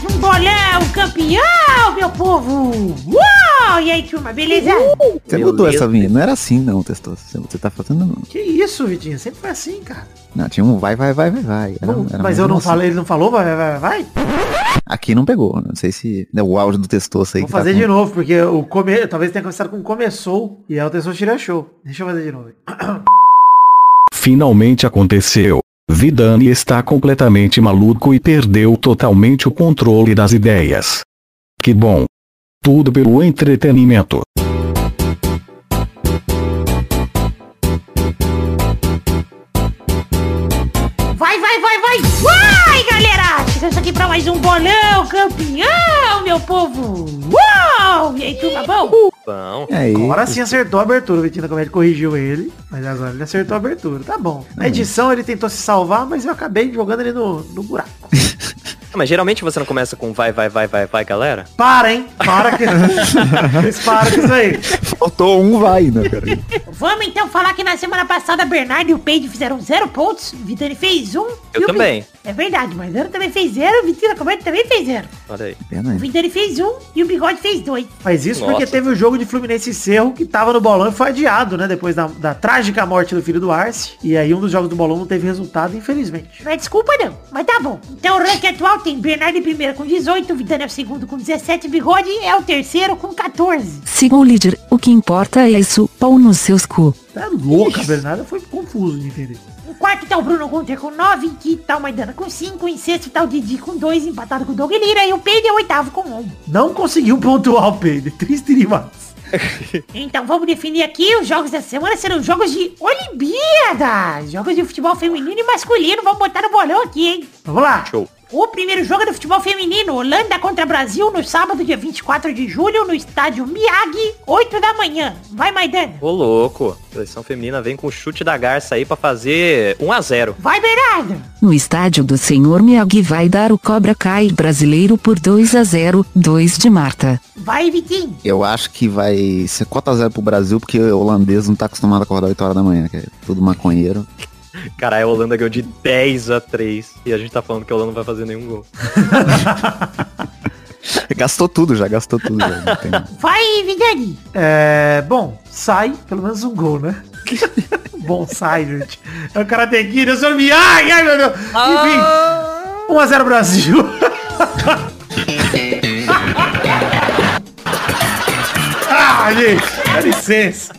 mais um bolão campeão, meu povo! Uau! E aí, turma, beleza? Você Meu mudou Deus. essa vinheta. Não era assim, não, Testoso. Você- Você tá fazendo. Que isso, Vitinho? Sempre foi assim, cara. Não, tinha um vai, vai, vai, vai, vai. Era- Não, era mas eu não assim. falei, ele não falou, vai, vai, vai, vai. Aqui não pegou. Não sei se. né, o áudio do Testoso aí. Vou tá fazer com- de novo, porque o come... talvez tenha começado com começou e aí o pessoa tira show. Deixa eu fazer de novo. Finalmente aconteceu. Vidani está completamente maluco e perdeu totalmente o controle das ideias. Que bom. Tudo pelo entretenimento. Vai, vai, vai, vai! Vai, galera! Chegamos aqui pra mais um bolão campeão, meu povo! Uau! E aí, turma, bom? Aí? Agora sim acertou a abertura. O Vitinho da Comédia corrigiu ele, mas agora ele acertou a abertura. Tá bom. Na edição ele tentou se salvar, mas eu acabei jogando ele no, no buraco. Ah, Mas geralmente você não começa com vai, vai, vai, vai, vai, galera? Para, hein? Para que... Param com isso aí. Faltou um vai, né, cara? Vamos então falar que na semana passada Bernardo e o Peide fizeram zero pontos, o Vitani fez um. Eu o também. É verdade, mas Ana também fez zero, o Vitinho também fez zero. Olha aí. O Pena aí. Vitani fez um e o Bigode fez dois. Mas isso Nossa. porque teve o jogo de Fluminense e Cerro que tava no bolão e foi adiado, né? Depois da, da trágica morte do filho do Arce. E aí um dos jogos do bolão não teve resultado, infelizmente. Não é desculpa não, mas tá bom. Então o ranking atual tem Bernardo em primeiro com 18, o Vitani é o segundo com 17, o Bigode é o terceiro com 14. Sigam o líder, o que importa é isso, pau nos seus cu. Tá louca, Bernardo. Foi confuso de entender. Em quarto tá o Bruno Gunter com 9, em quinto tá o Maidana com 5, em sexto tá o Didi com 2, empatado com o Doug Lira e o Peide é o oitavo com 1. Não conseguiu pontuar o Pedro. Triste demais. Então vamos definir aqui, os jogos da semana serão jogos de Olimpíadas, jogos de futebol feminino e masculino, vamos botar no bolão aqui, hein? Vamos lá. Show. O primeiro jogo do futebol feminino, Holanda contra Brasil, no sábado, dia 24 de julho, no estádio Miyagi, 8 da manhã. Vai, Maidana. Ô, louco. A seleção feminina vem com o chute da garça aí pra fazer 1 a 0 Vai, Bernardo. No estádio do Senhor Miyagi vai dar o Cobra Kai brasileiro por 2 a 0, 2 de Marta. Vai, Vitinho. Eu acho que vai ser cota zero pro Brasil, porque o holandês não tá acostumado a acordar 8 horas da manhã, que é tudo maconheiro. Caralho, a Holanda ganhou de 10 a 3 e a gente tá falando que a Holanda não vai fazer nenhum gol. Gastou tudo já, gastou tudo já. tem- Vai, Vidani. É, bom, sai pelo menos um gol, né? bom, sai, gente. É o Karate Kid, eu sou Miyagi, ai meu Deus. Enfim, 1x0 Brasil. ah, gente, dá licença.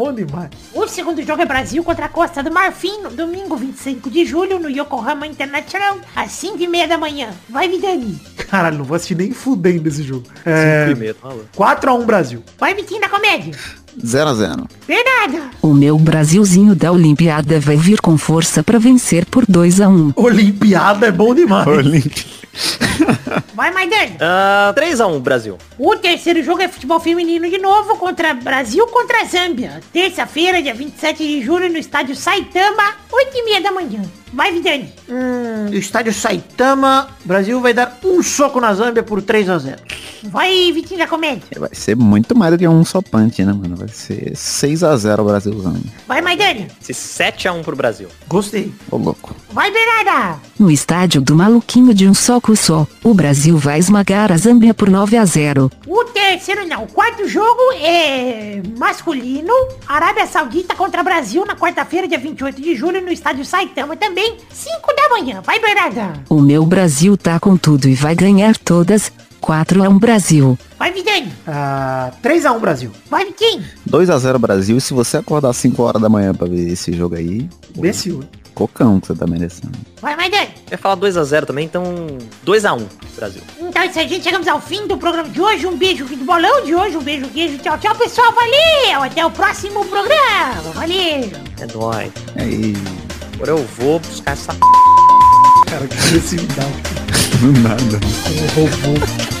Bom demais. O segundo jogo é Brasil contra a Costa do Marfim, no domingo 25 de julho, no Yokohama International, às 5 e meia da manhã. Vai, Vidani. Caralho, não vou assistir nem fudendo esse jogo. É... É, Primeiro, maluco. 4x1 Brasil. Vai, Vitinho da Comédia. 0 a 0 Bernardo. O meu Brasilzinho da Olimpiada vai vir com força pra vencer por 2 a 1. Olimpiada é bom demais. Vai, Maidana. Ah, 3 a 1 Brasil. O terceiro jogo é futebol feminino de novo contra Brasil contra Zâmbia. Terça-feira, dia 27 de julho, no estádio Saitama, 8 e meia da manhã. Vai, Vidani. Hum, o estádio Saitama, Brasil vai dar um soco na Zâmbia por 3x0. Vai, Vitinho da Comédia. Vai ser muito mais do que um só punch, né, mano? Vai ser 6 a 0 o Brasilzão. Vai, Maidana. Esse 7 a 1 pro Brasil. Gostei. Ô, louco. Vai, Bernarda. No estádio do maluquinho de um soco só, o Brasil vai esmagar a Zâmbia por 9 a 0. O terceiro não. O quarto jogo é masculino. Arábia Saudita contra Brasil na quarta-feira, dia 28 de julho, no estádio Saitama também, 5 da manhã. Vai, Bernarda. O meu Brasil tá com tudo e vai ganhar todas. 4 a 1 Brasil. Vai, Vidani. Ah, 3x1 Brasil. Vai, Vitinho. 2 a 0 Brasil. E se você acordar 5 horas da manhã pra ver esse jogo aí, Imbecil. cocão que você tá merecendo. Vai, Maidana. Eu ia falar 2 a 0 também, então 2 a 1 Brasil. Então é isso aí, gente. Chegamos ao fim do programa de hoje. Um beijo aqui do bolão de hoje. Um beijo, queijo. Tchau, tchau, pessoal. Valeu. Até o próximo programa. Valeu. É nóis. Aí, Agora eu vou buscar essa Cara, que agressividade. do nada. Um robô.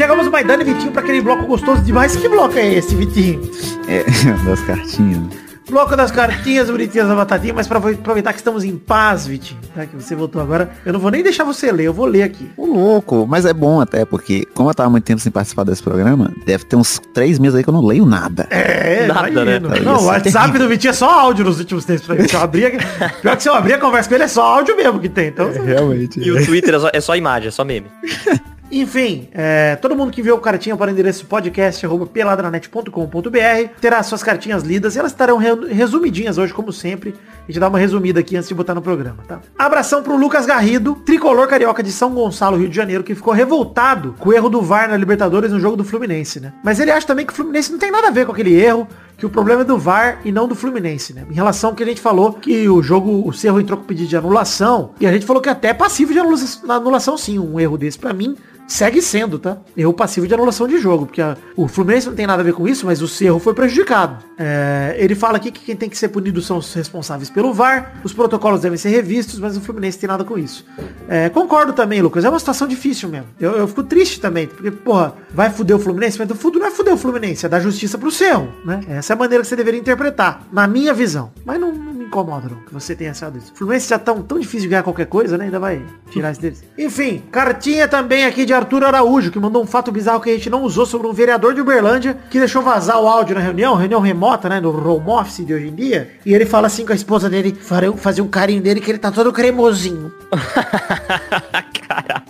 Chegamos, Maidana e Vitinho, pra aquele bloco gostoso demais. Que bloco é esse, Vitinho? É, das cartinhas. né? Bloco das cartinhas bonitinhas da batatinha, mas pra aproveitar que estamos em paz, Vitinho, tá? Que você voltou agora, eu não vou nem deixar você ler, eu vou ler aqui. Ô, louco, mas é bom até, porque como eu tava muito tempo sem participar desse programa, deve ter uns três meses aí que eu não leio nada. É, Nada, imagino. né? Não, Isso o é WhatsApp do Vitinho é só áudio nos últimos tempos. Se eu abrir, pior que se eu abrir a conversa com ele é só áudio mesmo que tem. Então, Realmente. E o Twitter é só, é só imagem, é só meme. Enfim, é, todo mundo que enviou cartinha para o endereço podcast arroba peladranet.com.br terá suas cartinhas lidas e elas estarão re- resumidinhas hoje, como sempre. A gente dá uma resumida aqui antes de botar no programa, tá? Abração pro Lucas Garrido, tricolor carioca de São Gonçalo, Rio de Janeiro, que ficou revoltado com o erro do VAR na Libertadores no jogo do Fluminense, né? Mas ele acha também que o Fluminense não tem nada a ver com aquele erro, que o problema é do VAR e não do Fluminense, né? Em relação ao que a gente falou, que o jogo, o Cerro entrou com pedido de anulação, e a gente falou que até é passivo de anula- anulação sim, um erro desse pra mim segue sendo, tá? Erro passivo de anulação de jogo, porque a- o Fluminense não tem nada a ver com isso, mas o Cerro foi prejudicado. É, ele fala aqui que quem tem que ser punido são os responsáveis pelo VAR, os protocolos devem ser revistos, mas o Fluminense tem nada com isso. É, concordo também, Lucas, é uma situação difícil mesmo. Eu, eu fico triste também, porque, porra, vai fuder o Fluminense, mas o não é fuder o Fluminense, é dar justiça pro Cerro, né? Essa é a maneira que você deveria interpretar, na minha visão. Mas não, não me incomoda, não, que você tenha achado isso. O Fluminense já tão, tão difícil de ganhar qualquer coisa, né? Ainda vai tirar isso deles. Enfim, cartinha também aqui de Arthur Araújo, que mandou um fato bizarro que a gente não usou sobre um vereador de Uberlândia, que deixou vazar o áudio na reunião, reunião remota, né? No home office de hoje em dia. E ele fala assim com a esposa dele, fazer um carinho dele, que ele tá todo cremosinho.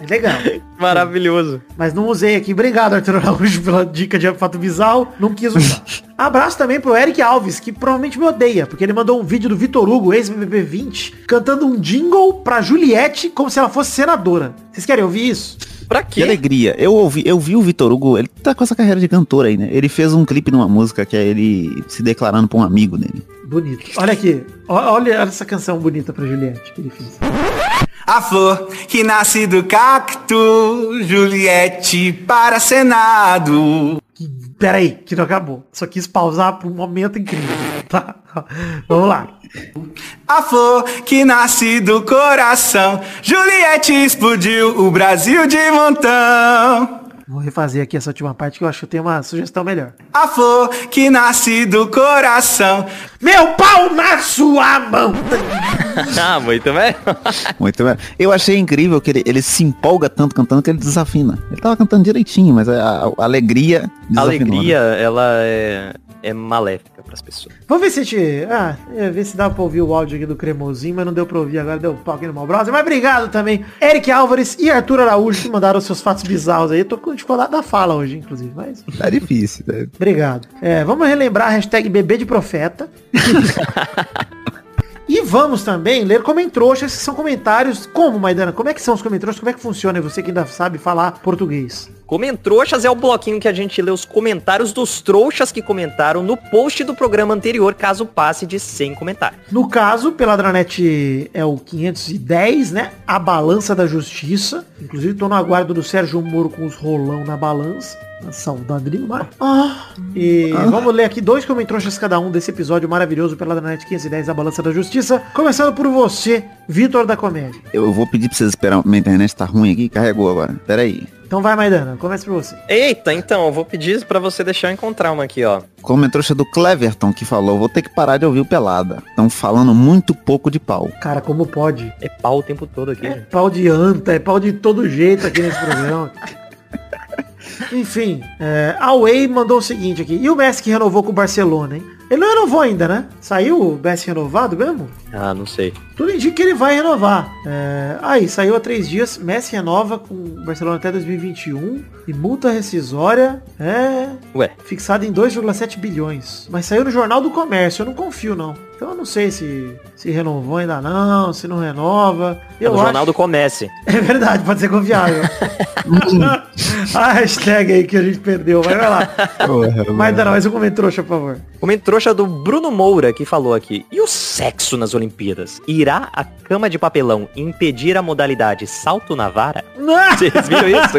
É legal. Maravilhoso. Mas não usei aqui. Obrigado, Arthur Araújo, pela dica de fato bizarro. Não quis usar. Abraço também pro Eric Alves, que provavelmente me odeia, porque ele mandou um vídeo do Vitor Hugo, ex-BBB 20, cantando um jingle pra Juliette como se ela fosse senadora. Vocês querem ouvir isso? Pra Que alegria. Eu ouvi, eu vi o Vitor Hugo, ele tá com essa carreira de cantor aí, né? Ele fez um clipe numa música que é ele se declarando pra um amigo dele. Bonito. Olha aqui. Olha essa canção bonita pra Juliette que ele fez. A flor que nasce do cacto, Juliette para Senado. Pera aí, que não acabou. Só quis pausar por um momento incrível. Tá? Vamos lá. A flor que nasce do coração, Juliette explodiu o Brasil de montão. Vou refazer aqui essa última parte que eu acho que eu tenho uma sugestão melhor. A flor que nasce do coração. Meu pau na sua mão! Ah, muito bem. Muito bem. Eu achei incrível que ele, ele se empolga tanto cantando que ele desafina. Ele tava cantando direitinho, mas a, a- a alegria A desafinou, alegria, né? ela é, é maléfica pras pessoas. Vamos ver se a gente... Ah, ia ver se dá pra ouvir o áudio aqui do cremosinho, mas não deu pra ouvir agora, deu pau aqui no mal browser. Mas obrigado também, Eric Álvares e Arthur Araújo, que mandaram os seus fatos bizarros aí. Eu tô com dificuldade da fala hoje, inclusive, mas... Tá difícil, né? Obrigado. É, vamos relembrar a hashtag bebê de profeta. E vamos também ler comentroxas, que são comentários. Como, Maidana? Como é que são os comentroxas? Como é que funciona? E Você que ainda sabe falar português. Comentroxas é o bloquinho que a gente lê os comentários dos trouxas que comentaram no post do programa anterior, caso passe de 100 comentários. No caso, Peladranet é o 510, né? A balança da justiça. Inclusive, tô no aguardo do Sérgio Moro com os rolão na balança. Saudade demais. Ah, e vamos ler aqui dois comentroxas cada um desse episódio maravilhoso Peladranet 510, a balança da justiça. Começando por você, Vitor da Comédia. Eu vou pedir pra vocês esperar. Minha internet tá ruim aqui, carregou agora. Pera aí. Então vai, Maidana, começa por você. Eita, então, eu vou pedir pra você deixar eu encontrar uma aqui, ó. Comentário do Cleverton que falou, vou ter que parar de ouvir o Pelada. Estão falando muito pouco de pau. Cara, como pode? É pau o tempo todo aqui. É pau de anta, é pau de todo jeito aqui nesse programa. Enfim, é, a Way mandou o seguinte aqui. E o Messi que renovou com o Barcelona, hein? Ele não renovou ainda, né? Saiu o Messi renovado mesmo? Ah, não sei. Tudo indica que ele vai renovar. É, aí, saiu há três dias. Messi renova com o Barcelona até 2021. E multa rescisória é Ué, fixada em 2,7 bilhões. Mas saiu no Jornal do Comércio. Eu não confio, não. Então eu não sei se, se renovou ainda não, se não renova. é Eu no acho... Jornal do Comece. É verdade, pode ser confiável. a hashtag aí que a gente perdeu. Vai, vai lá. Mas não, mas eu comentei trouxa, por favor. Comentroxa do Bruno Moura que falou aqui. E o sexo nas Olimpíadas? Irá a cama de papelão impedir a modalidade salto na vara? Vocês viram isso?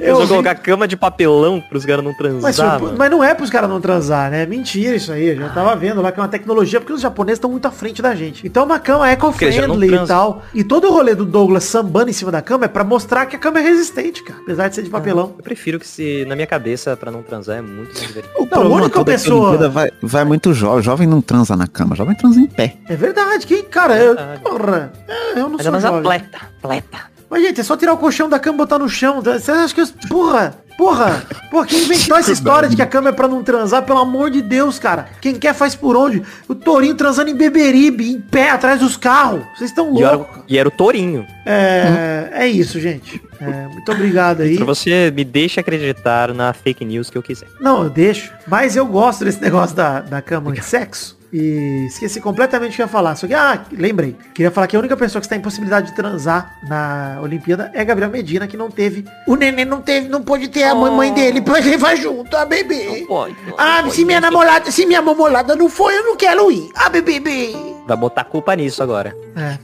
Eu vão vi. colocar cama de papelão pros caras não Mas, transar, mano. mas não é pros caras não transar, né? Mentira isso aí. Eu já tava vendo lá que é uma tecnologia, porque os japoneses estão muito à frente da gente. Então uma cama eco-friendly e tal. E todo o rolê do Douglas sambando em cima da cama é pra mostrar que a cama é resistente. Prática, apesar de ser de papelão. Eu prefiro que se, na minha cabeça, pra não transar, é muito mais divertido. Não, a problema única é que a pessoa- Vai, vai muito jovem. Jovem não transa na cama, jovem transa em pé. É verdade, que cara, eu, porra, é, eu não Mas sou é jovem. atleta, atleta. Mas, gente, é só tirar o colchão da cama e botar no chão. Você acha que... eu- Porra, porra, porra, quem inventou essa história de que a cama é pra não transar? Pelo amor de Deus, cara. Quem quer faz por onde? O Torinho transando em Beberibe, em pé, atrás dos carros. Vocês estão loucos. e era o Tourinho. É, é isso, gente. É, muito obrigado aí. Pra você me deixa acreditar na fake news que eu quiser. Não, eu deixo. Mas eu gosto desse negócio da, da cama de sexo. E esqueci completamente o que ia falar. Só que, ah, lembrei. Queria falar que a única pessoa que está em possibilidade de transar na Olimpíada é Gabriel Medina, que não teve. O neném não teve, não pôde ter a mamãe dele pra levar junto, a bebê. Ah, se minha namorada, se minha mamolada não foi, eu não quero ir. Ah, bebê, bebê. Vai botar culpa nisso agora.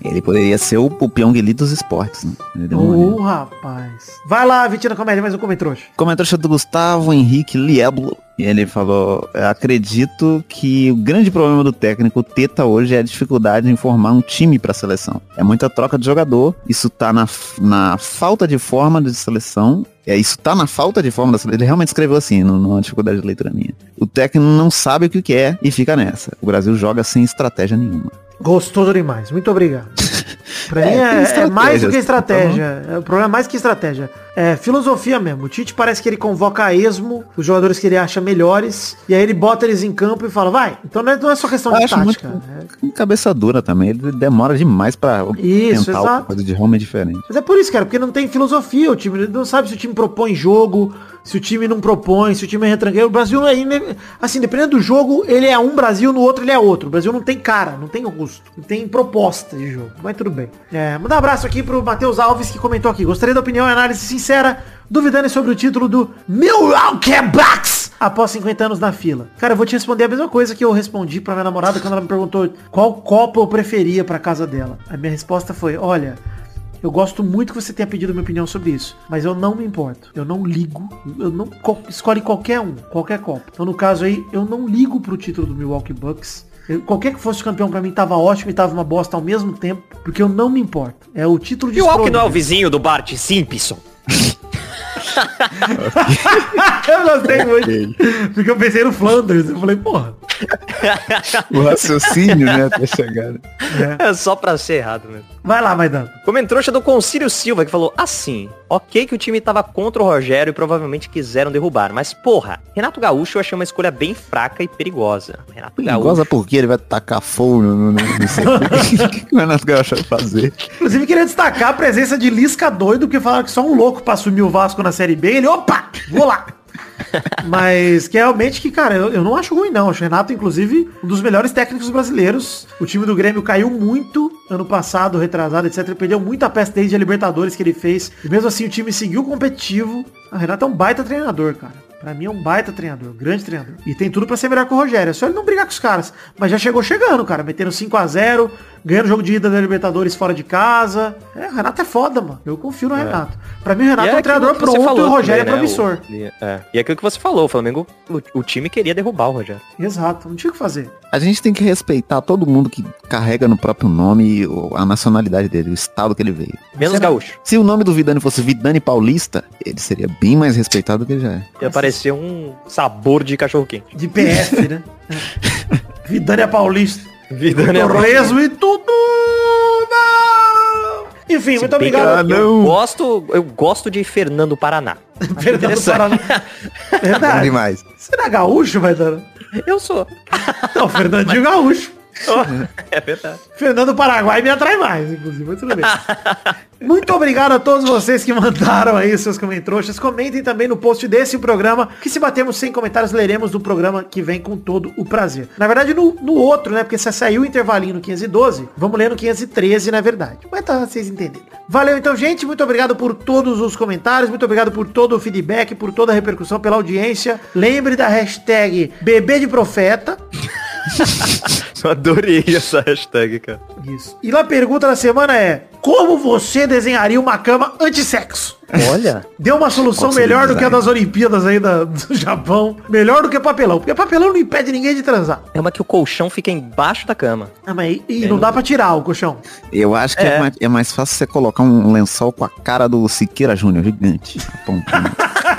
Ele poderia ser o, o Pyong Lee dos esportes, né? Ô, rapaz. Vai lá, Vitina Comédia, mais um comentário. Comentário do Gustavo Henrique Lieblo. E ele falou, acredito que o grande problema do técnico Teta hoje é a dificuldade em formar um time para seleção. É muita troca de jogador, isso tá na, na falta de forma de seleção. É, isso tá na falta de forma da seleção. Ele realmente escreveu assim, não numa dificuldade de leitura minha. O técnico não sabe o que quer e fica nessa. O Brasil joga sem estratégia nenhuma. Gostoso demais. Muito obrigado. Pra É, mim é, é estratégias, mais do que tá estratégia. É, o problema é mais que estratégia. É filosofia mesmo. O Tite parece que ele convoca a esmo, os jogadores que ele acha melhores, e aí ele bota eles em campo e fala, vai. Então não é, é só questão Eu de tática. muito com cabeça dura também. Ele demora demais pra Isso, tentar exato. uma coisa de Roma diferente. Mas é por isso, cara, porque não tem filosofia o time. Ele não sabe se o time propõe jogo, se o time não propõe, se o time é retranqueiro. O Brasil é, assim, dependendo do jogo, ele é um Brasil, no outro ele é outro. O Brasil não tem cara, não tem rosto, não tem proposta de jogo. Mas tudo bem. É, mandar um abraço aqui pro Matheus Alves que comentou aqui. Gostaria da opinião e análise sincera, duvidando sobre o título do Milwaukee Bucks após 50 anos na fila. Cara, eu vou te responder a mesma coisa que eu respondi pra minha namorada quando ela me perguntou qual copo eu preferia pra casa dela. A minha resposta foi, olha, eu gosto muito que você tenha pedido minha opinião sobre isso, mas eu não me importo. Eu não ligo. Eu não co- escolhe qualquer um, qualquer copo. Então no caso aí, eu não ligo pro título do Milwaukee Bucks. Eu- qualquer que fosse o campeão pra mim tava ótimo e tava uma bosta ao mesmo tempo, porque eu não me importo. É o título de E Alck não é o vizinho do Bart Simpson? eu gostei muito. Porque eu pensei no Flanders. Eu falei, porra. O raciocínio, né, até chegar. É só pra ser errado mesmo. Vai lá, Maidana. Comentrouxa do Concílio Silva que falou assim, ok que o time tava contra o Rogério e provavelmente quiseram derrubar, mas porra, Renato Gaúcho eu achei uma escolha bem fraca e perigosa. Renato Gaúcho. Goza porque ele vai tacar fogo no, no, no, o que que o Renato Gaúcho vai fazer? Inclusive, queria destacar a presença de Lisca doido, porque falaram que só um louco pra assumir o Vasco na Série B. Ele, opa, vou lá. Mas que realmente que, cara, eu, eu não acho ruim não. Acho o Renato, inclusive, um dos melhores técnicos brasileiros. O time do Grêmio caiu muito ano passado, retrasado, etc. Ele perdeu muita peça desde a Libertadores que ele fez. E mesmo assim o time seguiu competitivo. O Renato é um baita treinador, cara. Pra mim é um baita treinador, grande treinador. E tem tudo pra ser melhor que o Rogério. É só ele não brigar com os caras. Mas já chegou chegando, cara. Metendo 5 a 0 ganhando jogo de ida da Libertadores fora de casa. É, o Renato é foda, mano. Eu confio no Renato. Pra mim o Renato E é um treinador pronto e falou o Rogério também, é promissor. Né? O- é. E aquilo que você falou, o Flamengo, o, o time queria derrubar o Rogério. Exato, não tinha o que fazer. A gente tem que respeitar todo mundo que carrega no próprio nome a nacionalidade dele, o estado que ele veio. Menos Será? Gaúcho. Se o nome do Vidani fosse Vidani Paulista, ele seria bem mais respeitado do que ele já é. Ia parecer um sabor de cachorro quente. De PF, né? É. Vidânia Paulista. Vidânia Torresmo e tudo. Não! Enfim, muito Bem que obrigado. Eu, gosto, eu gosto de Fernando Paraná. Fernando. Paraná. Verdade. demais. Você não é gaúcho, vai dando? Eu sou. Não, Fernandinho Gaúcho. É verdade. Fernando Paraguai me atrai mais, inclusive, mas tudo bem. Muito obrigado a todos vocês que mandaram aí os seus comentários. Comentem também no post desse programa, que se batermos 100 comentários, leremos no programa que vem com todo o prazer. Na verdade, no, no outro, né? Porque se saiu o intervalinho no 512, vamos ler no 513, na verdade. Mas tá, vocês entenderam. Valeu então, gente. Muito obrigado por todos os comentários. Muito obrigado por todo o feedback, por toda a repercussão, pela audiência. Lembre da hashtag bebê de profeta. Eu adorei essa hashtag, cara. Isso. E lá a pergunta da semana é: Como você desenharia uma cama antissexo? Olha. Deu uma solução melhor do que a das Olimpíadas aí da- do Japão. Melhor do que papelão. Porque papelão não impede ninguém de transar. É uma que o colchão fica embaixo da cama. Ah, mas e, e não dá pra tirar o colchão. Eu acho que é. É. mais, é mais fácil você colocar um lençol com a cara do Siqueira Júnior, gigante.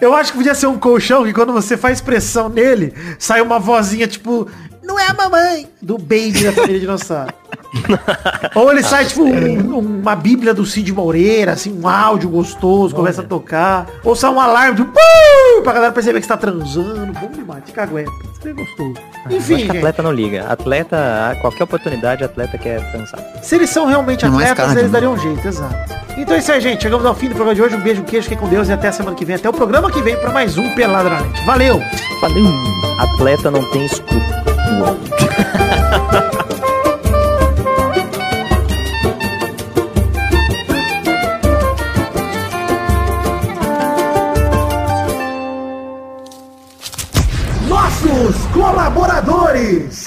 Eu acho que podia ser um colchão que quando você faz pressão nele, sai uma vozinha tipo, não é a mamãe, do baby da família dinossauro. Ou ele sai tipo um- uma bíblia do Cid Moreira, assim, um áudio gostoso, começa a tocar. Ou sai um alarme, tipo, "Pum!", pra galera perceber que você tá transando. Bom demais, fica aguenta. Isso é gostoso. Eu Enfim, acho atleta não liga. Atleta, a qualquer oportunidade, atleta quer transar. se eles são realmente É mais atletas, cardio, eles né? dariam um jeito, exato. Então é isso aí, gente. Chegamos ao fim do programa de hoje. Um beijo, um queijo, fiquem com Deus e até a semana que vem. Até o programa que vem pra mais um Peladranete. Valeu! Valeu! Atleta não tem escrúpulo. nossos colaboradores.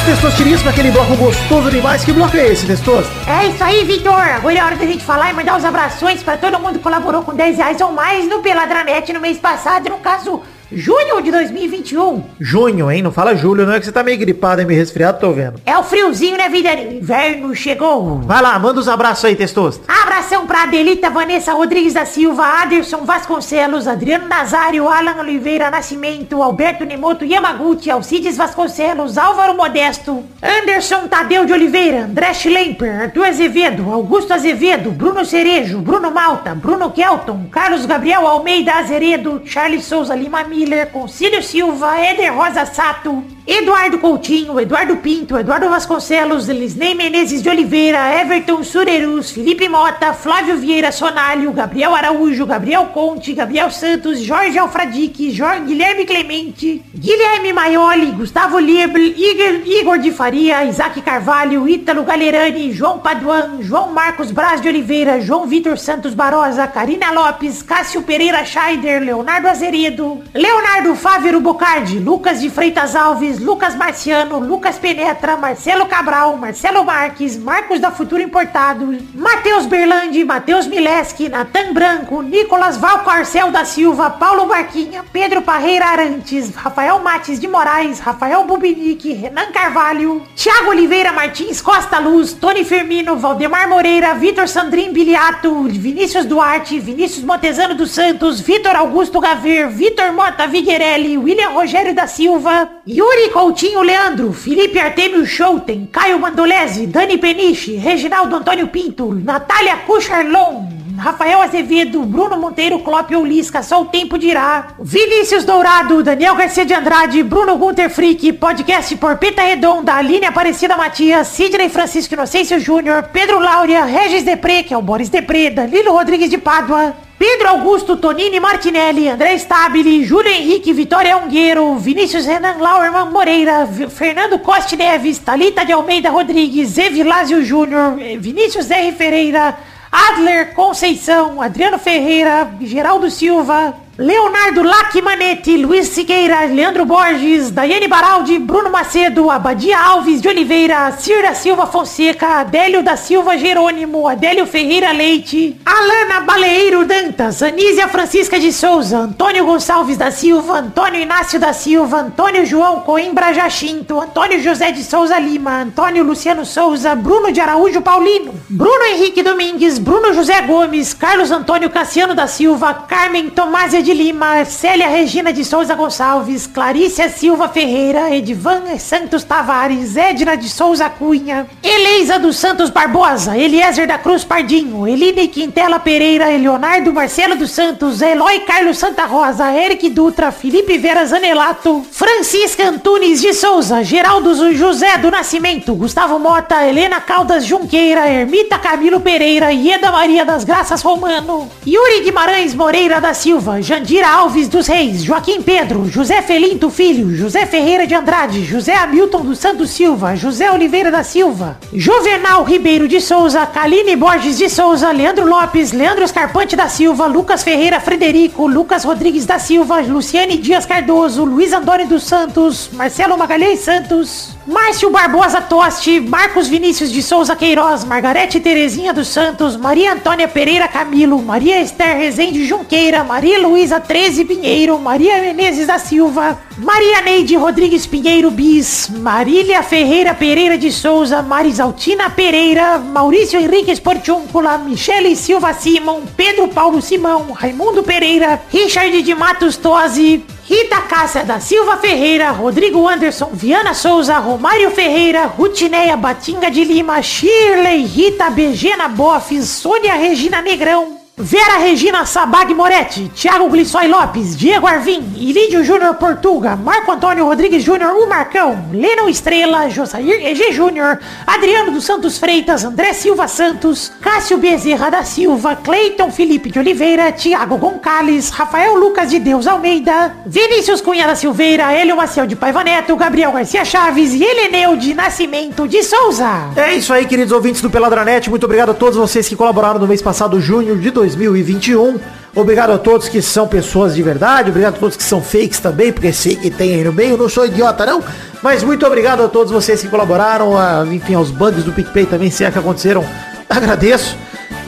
Chegamos, Testosterinhos, aquele bloco gostoso demais. Que bloco é esse, Testoso? É isso aí, Vitor. Agora é hora da gente falar e mandar os abrações pra todo mundo que colaborou com 10 reais ou mais no Peladranet no mês passado, no caso, junho de 2021. Junho, hein? Não fala julho, não é que você tá meio gripado e meio resfriado, tô vendo. É o friozinho, né, vida? Inverno chegou. Vai lá, manda os abraços aí, Testoso. Abração pra Adelita Vanessa Rodrigues da Silva, Aderson Vasconcelos, Adriano Nazário, Alan Oliveira Nascimento, Alberto Nemoto Yamaguchi, Alcides Vasconcelos, Álvaro Modesto, Anderson Tadeu de Oliveira, André Schlemper, Arthur Azevedo, Augusto Azevedo, Bruno Cerejo, Bruno Malta, Bruno Kelton, Carlos Gabriel Almeida Azeredo, Charles Souza Lima Miller, Concílio Silva, Éder Rosa Sato, Eduardo Coutinho, Eduardo Pinto, Eduardo Vasconcelos, Lisney Menezes de Oliveira, Everton Surerus, Felipe Mota, Flávio Vieira Sonalho, Gabriel Araújo, Gabriel Conte, Gabriel Santos, Jorge Alfradique, Jorge Guilherme Clemente, Guilherme Maioli, Gustavo Lieber, Igor, Igor de Faria, Isaac Carvalho, Ítalo Galerani, João Paduan, João Marcos Braz de Oliveira, João Vitor Santos Barosa, Karina Lopes, Cássio Pereira Scheider, Leonardo Azeredo, Leonardo Fávero Bocardi, Lucas de Freitas Alves, Lucas Marciano, Lucas Penetra, Marcelo Cabral, Marcelo Marques, Marcos da Futuro Importado, Matheus Berlandi, Matheus Mileski, Natan Branco, Nicolas Valcarcel da Silva, Paulo Marquinha, Pedro Parreira Arantes, Rafael Mates de Moraes, Rafael Bubinique, Renan Carvalho, Thiago Oliveira Martins Costa Luz, Tony Firmino, Valdemar Moreira, Vitor Sandrin Biliato, Vinícius Duarte, Vinícius Montezano dos Santos, Vitor Augusto Gaver, Vitor Mota Viguerelli, William Rogério da Silva, Yuri Coutinho Leandro, Felipe Artemio Schouten, Caio Mandolese, Dani Peniche, Reginaldo Antônio Pinto, Natália Cucharlon, Rafael Azevedo, Bruno Monteiro, Clópio Lisca, só o tempo dirá. Vinícius Dourado, Daniel Garcia de Andrade, Bruno Gunter Frick, podcast Porpeta Redonda, Aline Aparecida Matias, Sidney Francisco Inocêncio Júnior, Pedro Laura, Regis Depré, que é o Boris Depré, Danilo Rodrigues de Pádua, Pedro Augusto, Tonini Martinelli, André Stabile, Júlio Henrique, Vitória Ungueiro, Vinícius Renan Lauerman Moreira, Fernando Coste Neves, Talita de Almeida Rodrigues, Evilásio Júnior, eh, Vinícius R. Ferreira, Adler Conceição, Adriano Ferreira, Geraldo Silva, Leonardo Lacmanetti, Luiz Siqueira, Leandro Borges, Daiane Baraldi, Bruno Macedo, Abadia Alves de Oliveira, Cira Silva Fonseca, Adélio da Silva Jerônimo, Adélio Ferreira Leite, Alana Baleeiro Dantas, Anísia Francisca de Souza, Antônio Gonçalves da Silva, Antônio Inácio da Silva, Antônio João Coimbra Jacinto, Antônio José de Souza Lima, Antônio Luciano Souza, Bruno de Araújo Paulino, Bruno Henrique Domingues, Bruno José Gomes, Carlos Antônio Cassiano da Silva, Carmen Tomásia de Lima, Célia Regina de Souza Gonçalves, Clarícia Silva Ferreira, Edvan Santos Tavares, Edna de Souza Cunha, Eleisa dos Santos Barbosa, Eliezer da Cruz Pardinho, Eline Quintela Pereira, Leonardo Marcelo dos Santos, Eloy Carlos Santa Rosa, Eric Dutra, Felipe Vera Zanelato, Francisca Antunes de Souza, Geraldo José do Nascimento, Gustavo Mota, Helena Caldas Junqueira, Ermita Camilo Pereira, Ieda Maria das Graças Romano, Yuri Guimarães Moreira da Silva, Jandira Alves dos Reis, Joaquim Pedro, José Felinto Filho, José Ferreira de Andrade, José Hamilton dos Santos Silva, José Oliveira da Silva, Juvenal Ribeiro de Souza, Kaline Borges de Souza, Leandro Lopes, Leandro Escarpante da Silva, Lucas Ferreira Frederico, Lucas Rodrigues da Silva, Luciane Dias Cardoso, Luiz Antônio dos Santos, Marcelo Magalhães Santos, Márcio Barbosa Toste, Marcos Vinícius de Souza Queiroz, Margarete Terezinha dos Santos, Maria Antônia Pereira Camilo, Maria Esther Rezende Junqueira, Maria Luísa 13 Pinheiro, Maria Menezes da Silva, Maria Neide Rodrigues Pinheiro Bis, Marília Ferreira Pereira de Souza, Marisaltina Pereira, Maurício Henrique Esportúncula, Michele Silva Simon, Pedro Paulo Simão, Raimundo Pereira, Richard de Matos Tosi, Rita Cássia da Silva Ferreira, Rodrigo Anderson Viana Souza, Romário Ferreira, Rutineia Batinga de Lima, Shirley, Rita Begena Boff, Sônia Regina Negrão, Vera Regina Sabag Moretti, Thiago Glissói Lopes, Diego Arvim, Ilídio Júnior Portuga, Marco Antônio Rodrigues Júnior, o Marcão, Leno Estrela, Josair EG Júnior, Adriano dos Santos Freitas, André Silva Santos, Cássio Bezerra da Silva, Cleiton Felipe de Oliveira, Thiago Gonçalves, Rafael Lucas de Deus Almeida, Vinícius Cunha da Silveira, Hélio Maciel de Paiva Neto, Gabriel Garcia Chaves e Heleneu de Nascimento de Souza. É isso aí, queridos ouvintes do Peladranet. Muito obrigado a todos vocês que colaboraram no mês passado, junho de 2020. 2021. Obrigado a todos que são pessoas de verdade, obrigado a todos que são fakes também, porque sei que tem aí no meio, não sou idiota não, mas muito obrigado a todos vocês que colaboraram, a, enfim, aos bugs do PicPay também, se é que aconteceram, agradeço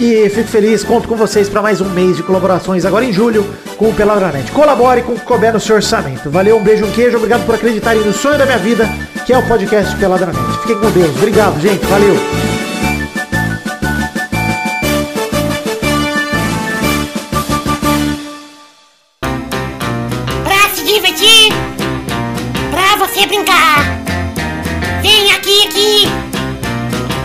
e fico feliz, conto com vocês para mais um mês de colaborações agora em julho com o Peladranete. Colabore com o que couber no seu orçamento. Valeu, um beijo, um queijo, obrigado por acreditarem no sonho da minha vida, que é o podcast Peladranete. Fiquem com Deus, obrigado gente, valeu! você brincar. Vem aqui, aqui.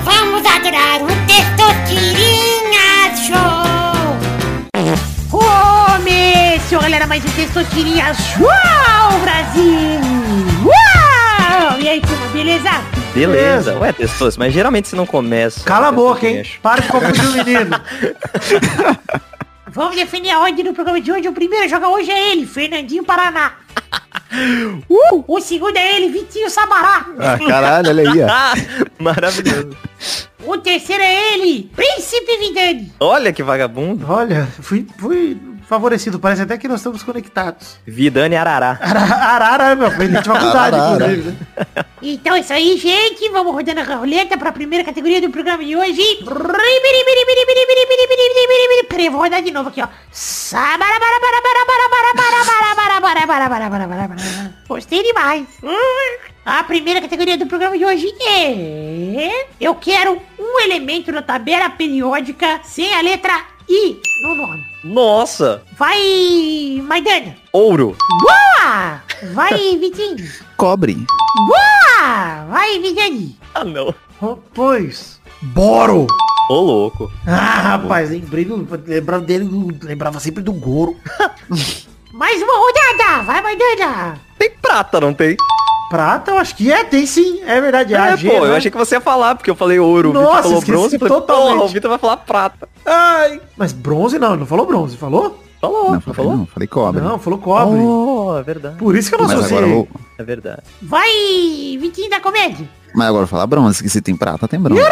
Vamos adorar um Testosterinha Show. Começou, galera, mais um Testosterinha Show, Brasil. Uau! E aí, tudo beleza? Beleza. Ué, pessoas, mas geralmente você não começa. Cala a boca, hein? Para de confundir o menino. Vamos definir a ordem do programa de hoje. O primeiro a jogar hoje é ele, Fernandinho Paraná. Uh, o segundo é ele, Vitinho Sabará. Ah, caralho, olha aí, ó. Maravilhoso. O terceiro é ele, Príncipe Vidani. Olha que vagabundo. Olha, fui, fui favorecido. Parece até que nós estamos conectados. Vidane Arará. Arara, Arara meu filho, de faculdade, inclusive. Então é isso aí, gente. Vamos rodando a roleta para a primeira categoria do programa de hoje. Peraí, vou rodar de novo aqui, ó. Gostei demais. A primeira categoria do programa de hoje é... Eu quero um elemento na tabela periódica sem a letra e no nome. Nossa! Vai, Maidana! Ouro! Boa! Vai, Vitinho! Cobre! Boa! Vai, Vitinho! Ah, não! Pois, Boro! Ô, louco! Ah, rapaz, lembrei do, lembrava dele, lembrava sempre do Goro. Mais uma rodada! Vai, Maidana! Tem prata, não tem? Prata, eu acho que é, tem sim, é verdade. É, é pô, né? eu achei que você ia falar, porque eu falei ouro, Nossa, o Vitor falou bronze, eu falei, totalmente. o Vitor vai falar prata. Ai, mas bronze não, ele não falou bronze, falou? Falou, não, falei, falou? Não, falei cobre. Não, falou cobre. Oh, é verdade. Por isso que eu não mas você. Vou... É verdade. Vai, Vitinho da comédia. Mas agora falar bronze, que se tem prata, tem bronze.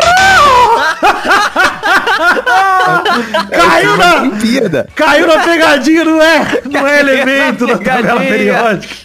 É caiu na... Caiu na pegadinha, não é? Não é elemento da tabela periódica.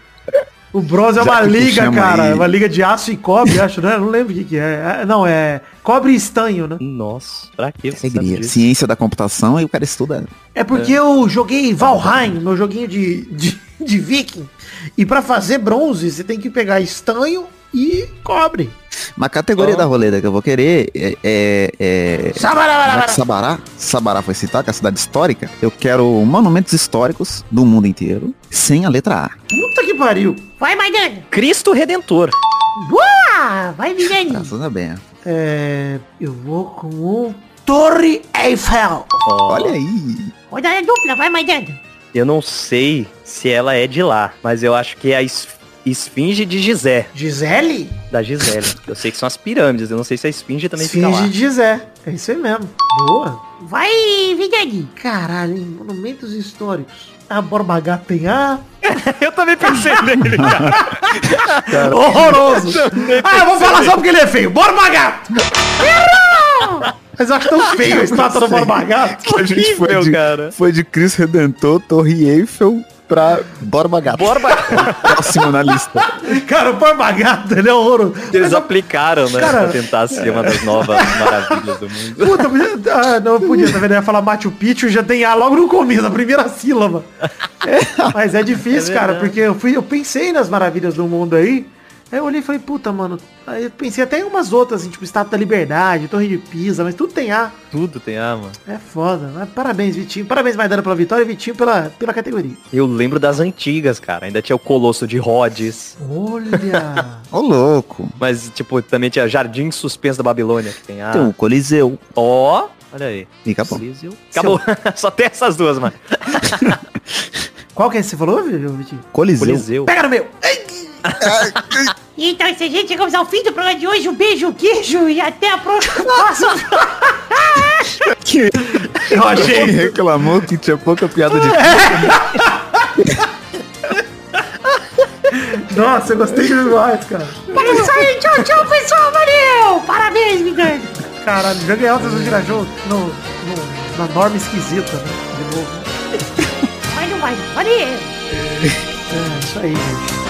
O bronze é uma liga, cara. Ele. É uma liga de aço e cobre, acho, né? Não lembro o que, que é. é. Não, é cobre e estanho, né? Nossa, pra que Alegria. Ciência da computação e o cara estuda. É porque é. eu joguei Valheim, meu joguinho de, de, de viking. E para fazer bronze, você tem que pegar estanho e cobre. Uma categoria da roleta que eu vou querer é. é, é... Sabará, Sabará, Sabará foi citar, que é a cidade histórica. Eu quero monumentos históricos do mundo inteiro, sem a letra A. Puta que pariu. Vai, Maidana. Cristo Redentor. Boa! Vai, Vidani. Graças a bem. É, eu vou com o Torre Eiffel. Olha aí. Rodada dupla, vai mandando. Eu não sei se ela é de lá, mas eu acho que é a es- esfinge de Gizé. Gisele? Da Gisele. Eu sei que são as pirâmides, eu não sei se a esfinge também fica Esfinge lá. de Gizé. É isso aí mesmo. Boa. Vai, Vidani. Caralho, hein? monumentos históricos. A Borba Gato tem A. eu também pensei nele, cara. Horroroso. Ah, eu vou falar só porque ele é feio. Borba Gato. Mas eu acho tão feio a estátua do Borba Gato. A gente foi de, cara. foi de Chris Redentor, Torre Eiffel pra Borba Gato. Borba Próximo na lista. Cara, o Borba Gato, ele é horroroso. Eles aplicaram, né? Cara- Pra tentar ser uma das novas maravilhas do mundo. Puta, podia, ah, não podia, tá vendo? Eu ia falar Machu Picchu, já tem A logo no começo, na primeira sílaba. É, mas é difícil, É cara, porque eu, fui, eu pensei nas maravilhas do mundo aí, aí eu olhei e falei, puta, mano, aí eu pensei até em umas outras, assim, tipo Estátua da Liberdade, Torre de Pisa, mas tudo tem A. Tudo tem A, mano. É foda, mas parabéns, Vitinho. Parabéns, Maidana, pela vitória e Vitinho pela, pela categoria. Eu lembro das antigas, cara. Ainda tinha o Colosso de Rhodes. Olha! Ô, louco. Mas, tipo, também tinha Jardim Suspenso da Babilônia, que tem A. Tem o Coliseu. Ó, olha aí. E acabou. Coliseu. Acabou. Só tem essas duas, mano. Qual que é que você falou, Vitinho? Coliseu. Coliseu. Pega no meu! Então é isso aí, gente. Chegamos ao fim do programa de hoje. Um beijo, queijo e até a próxima. Eu achei. Quem reclamou que tinha pouca piada de Nossa, eu gostei demais, cara. É isso aí. Tchau, tchau, pessoal. Valeu. Parabéns, Vidani. Caralho, joguei altas no Girajou no, no, na norma esquisita, né? De novo. Mas não vai. Valeu. É, isso aí, gente.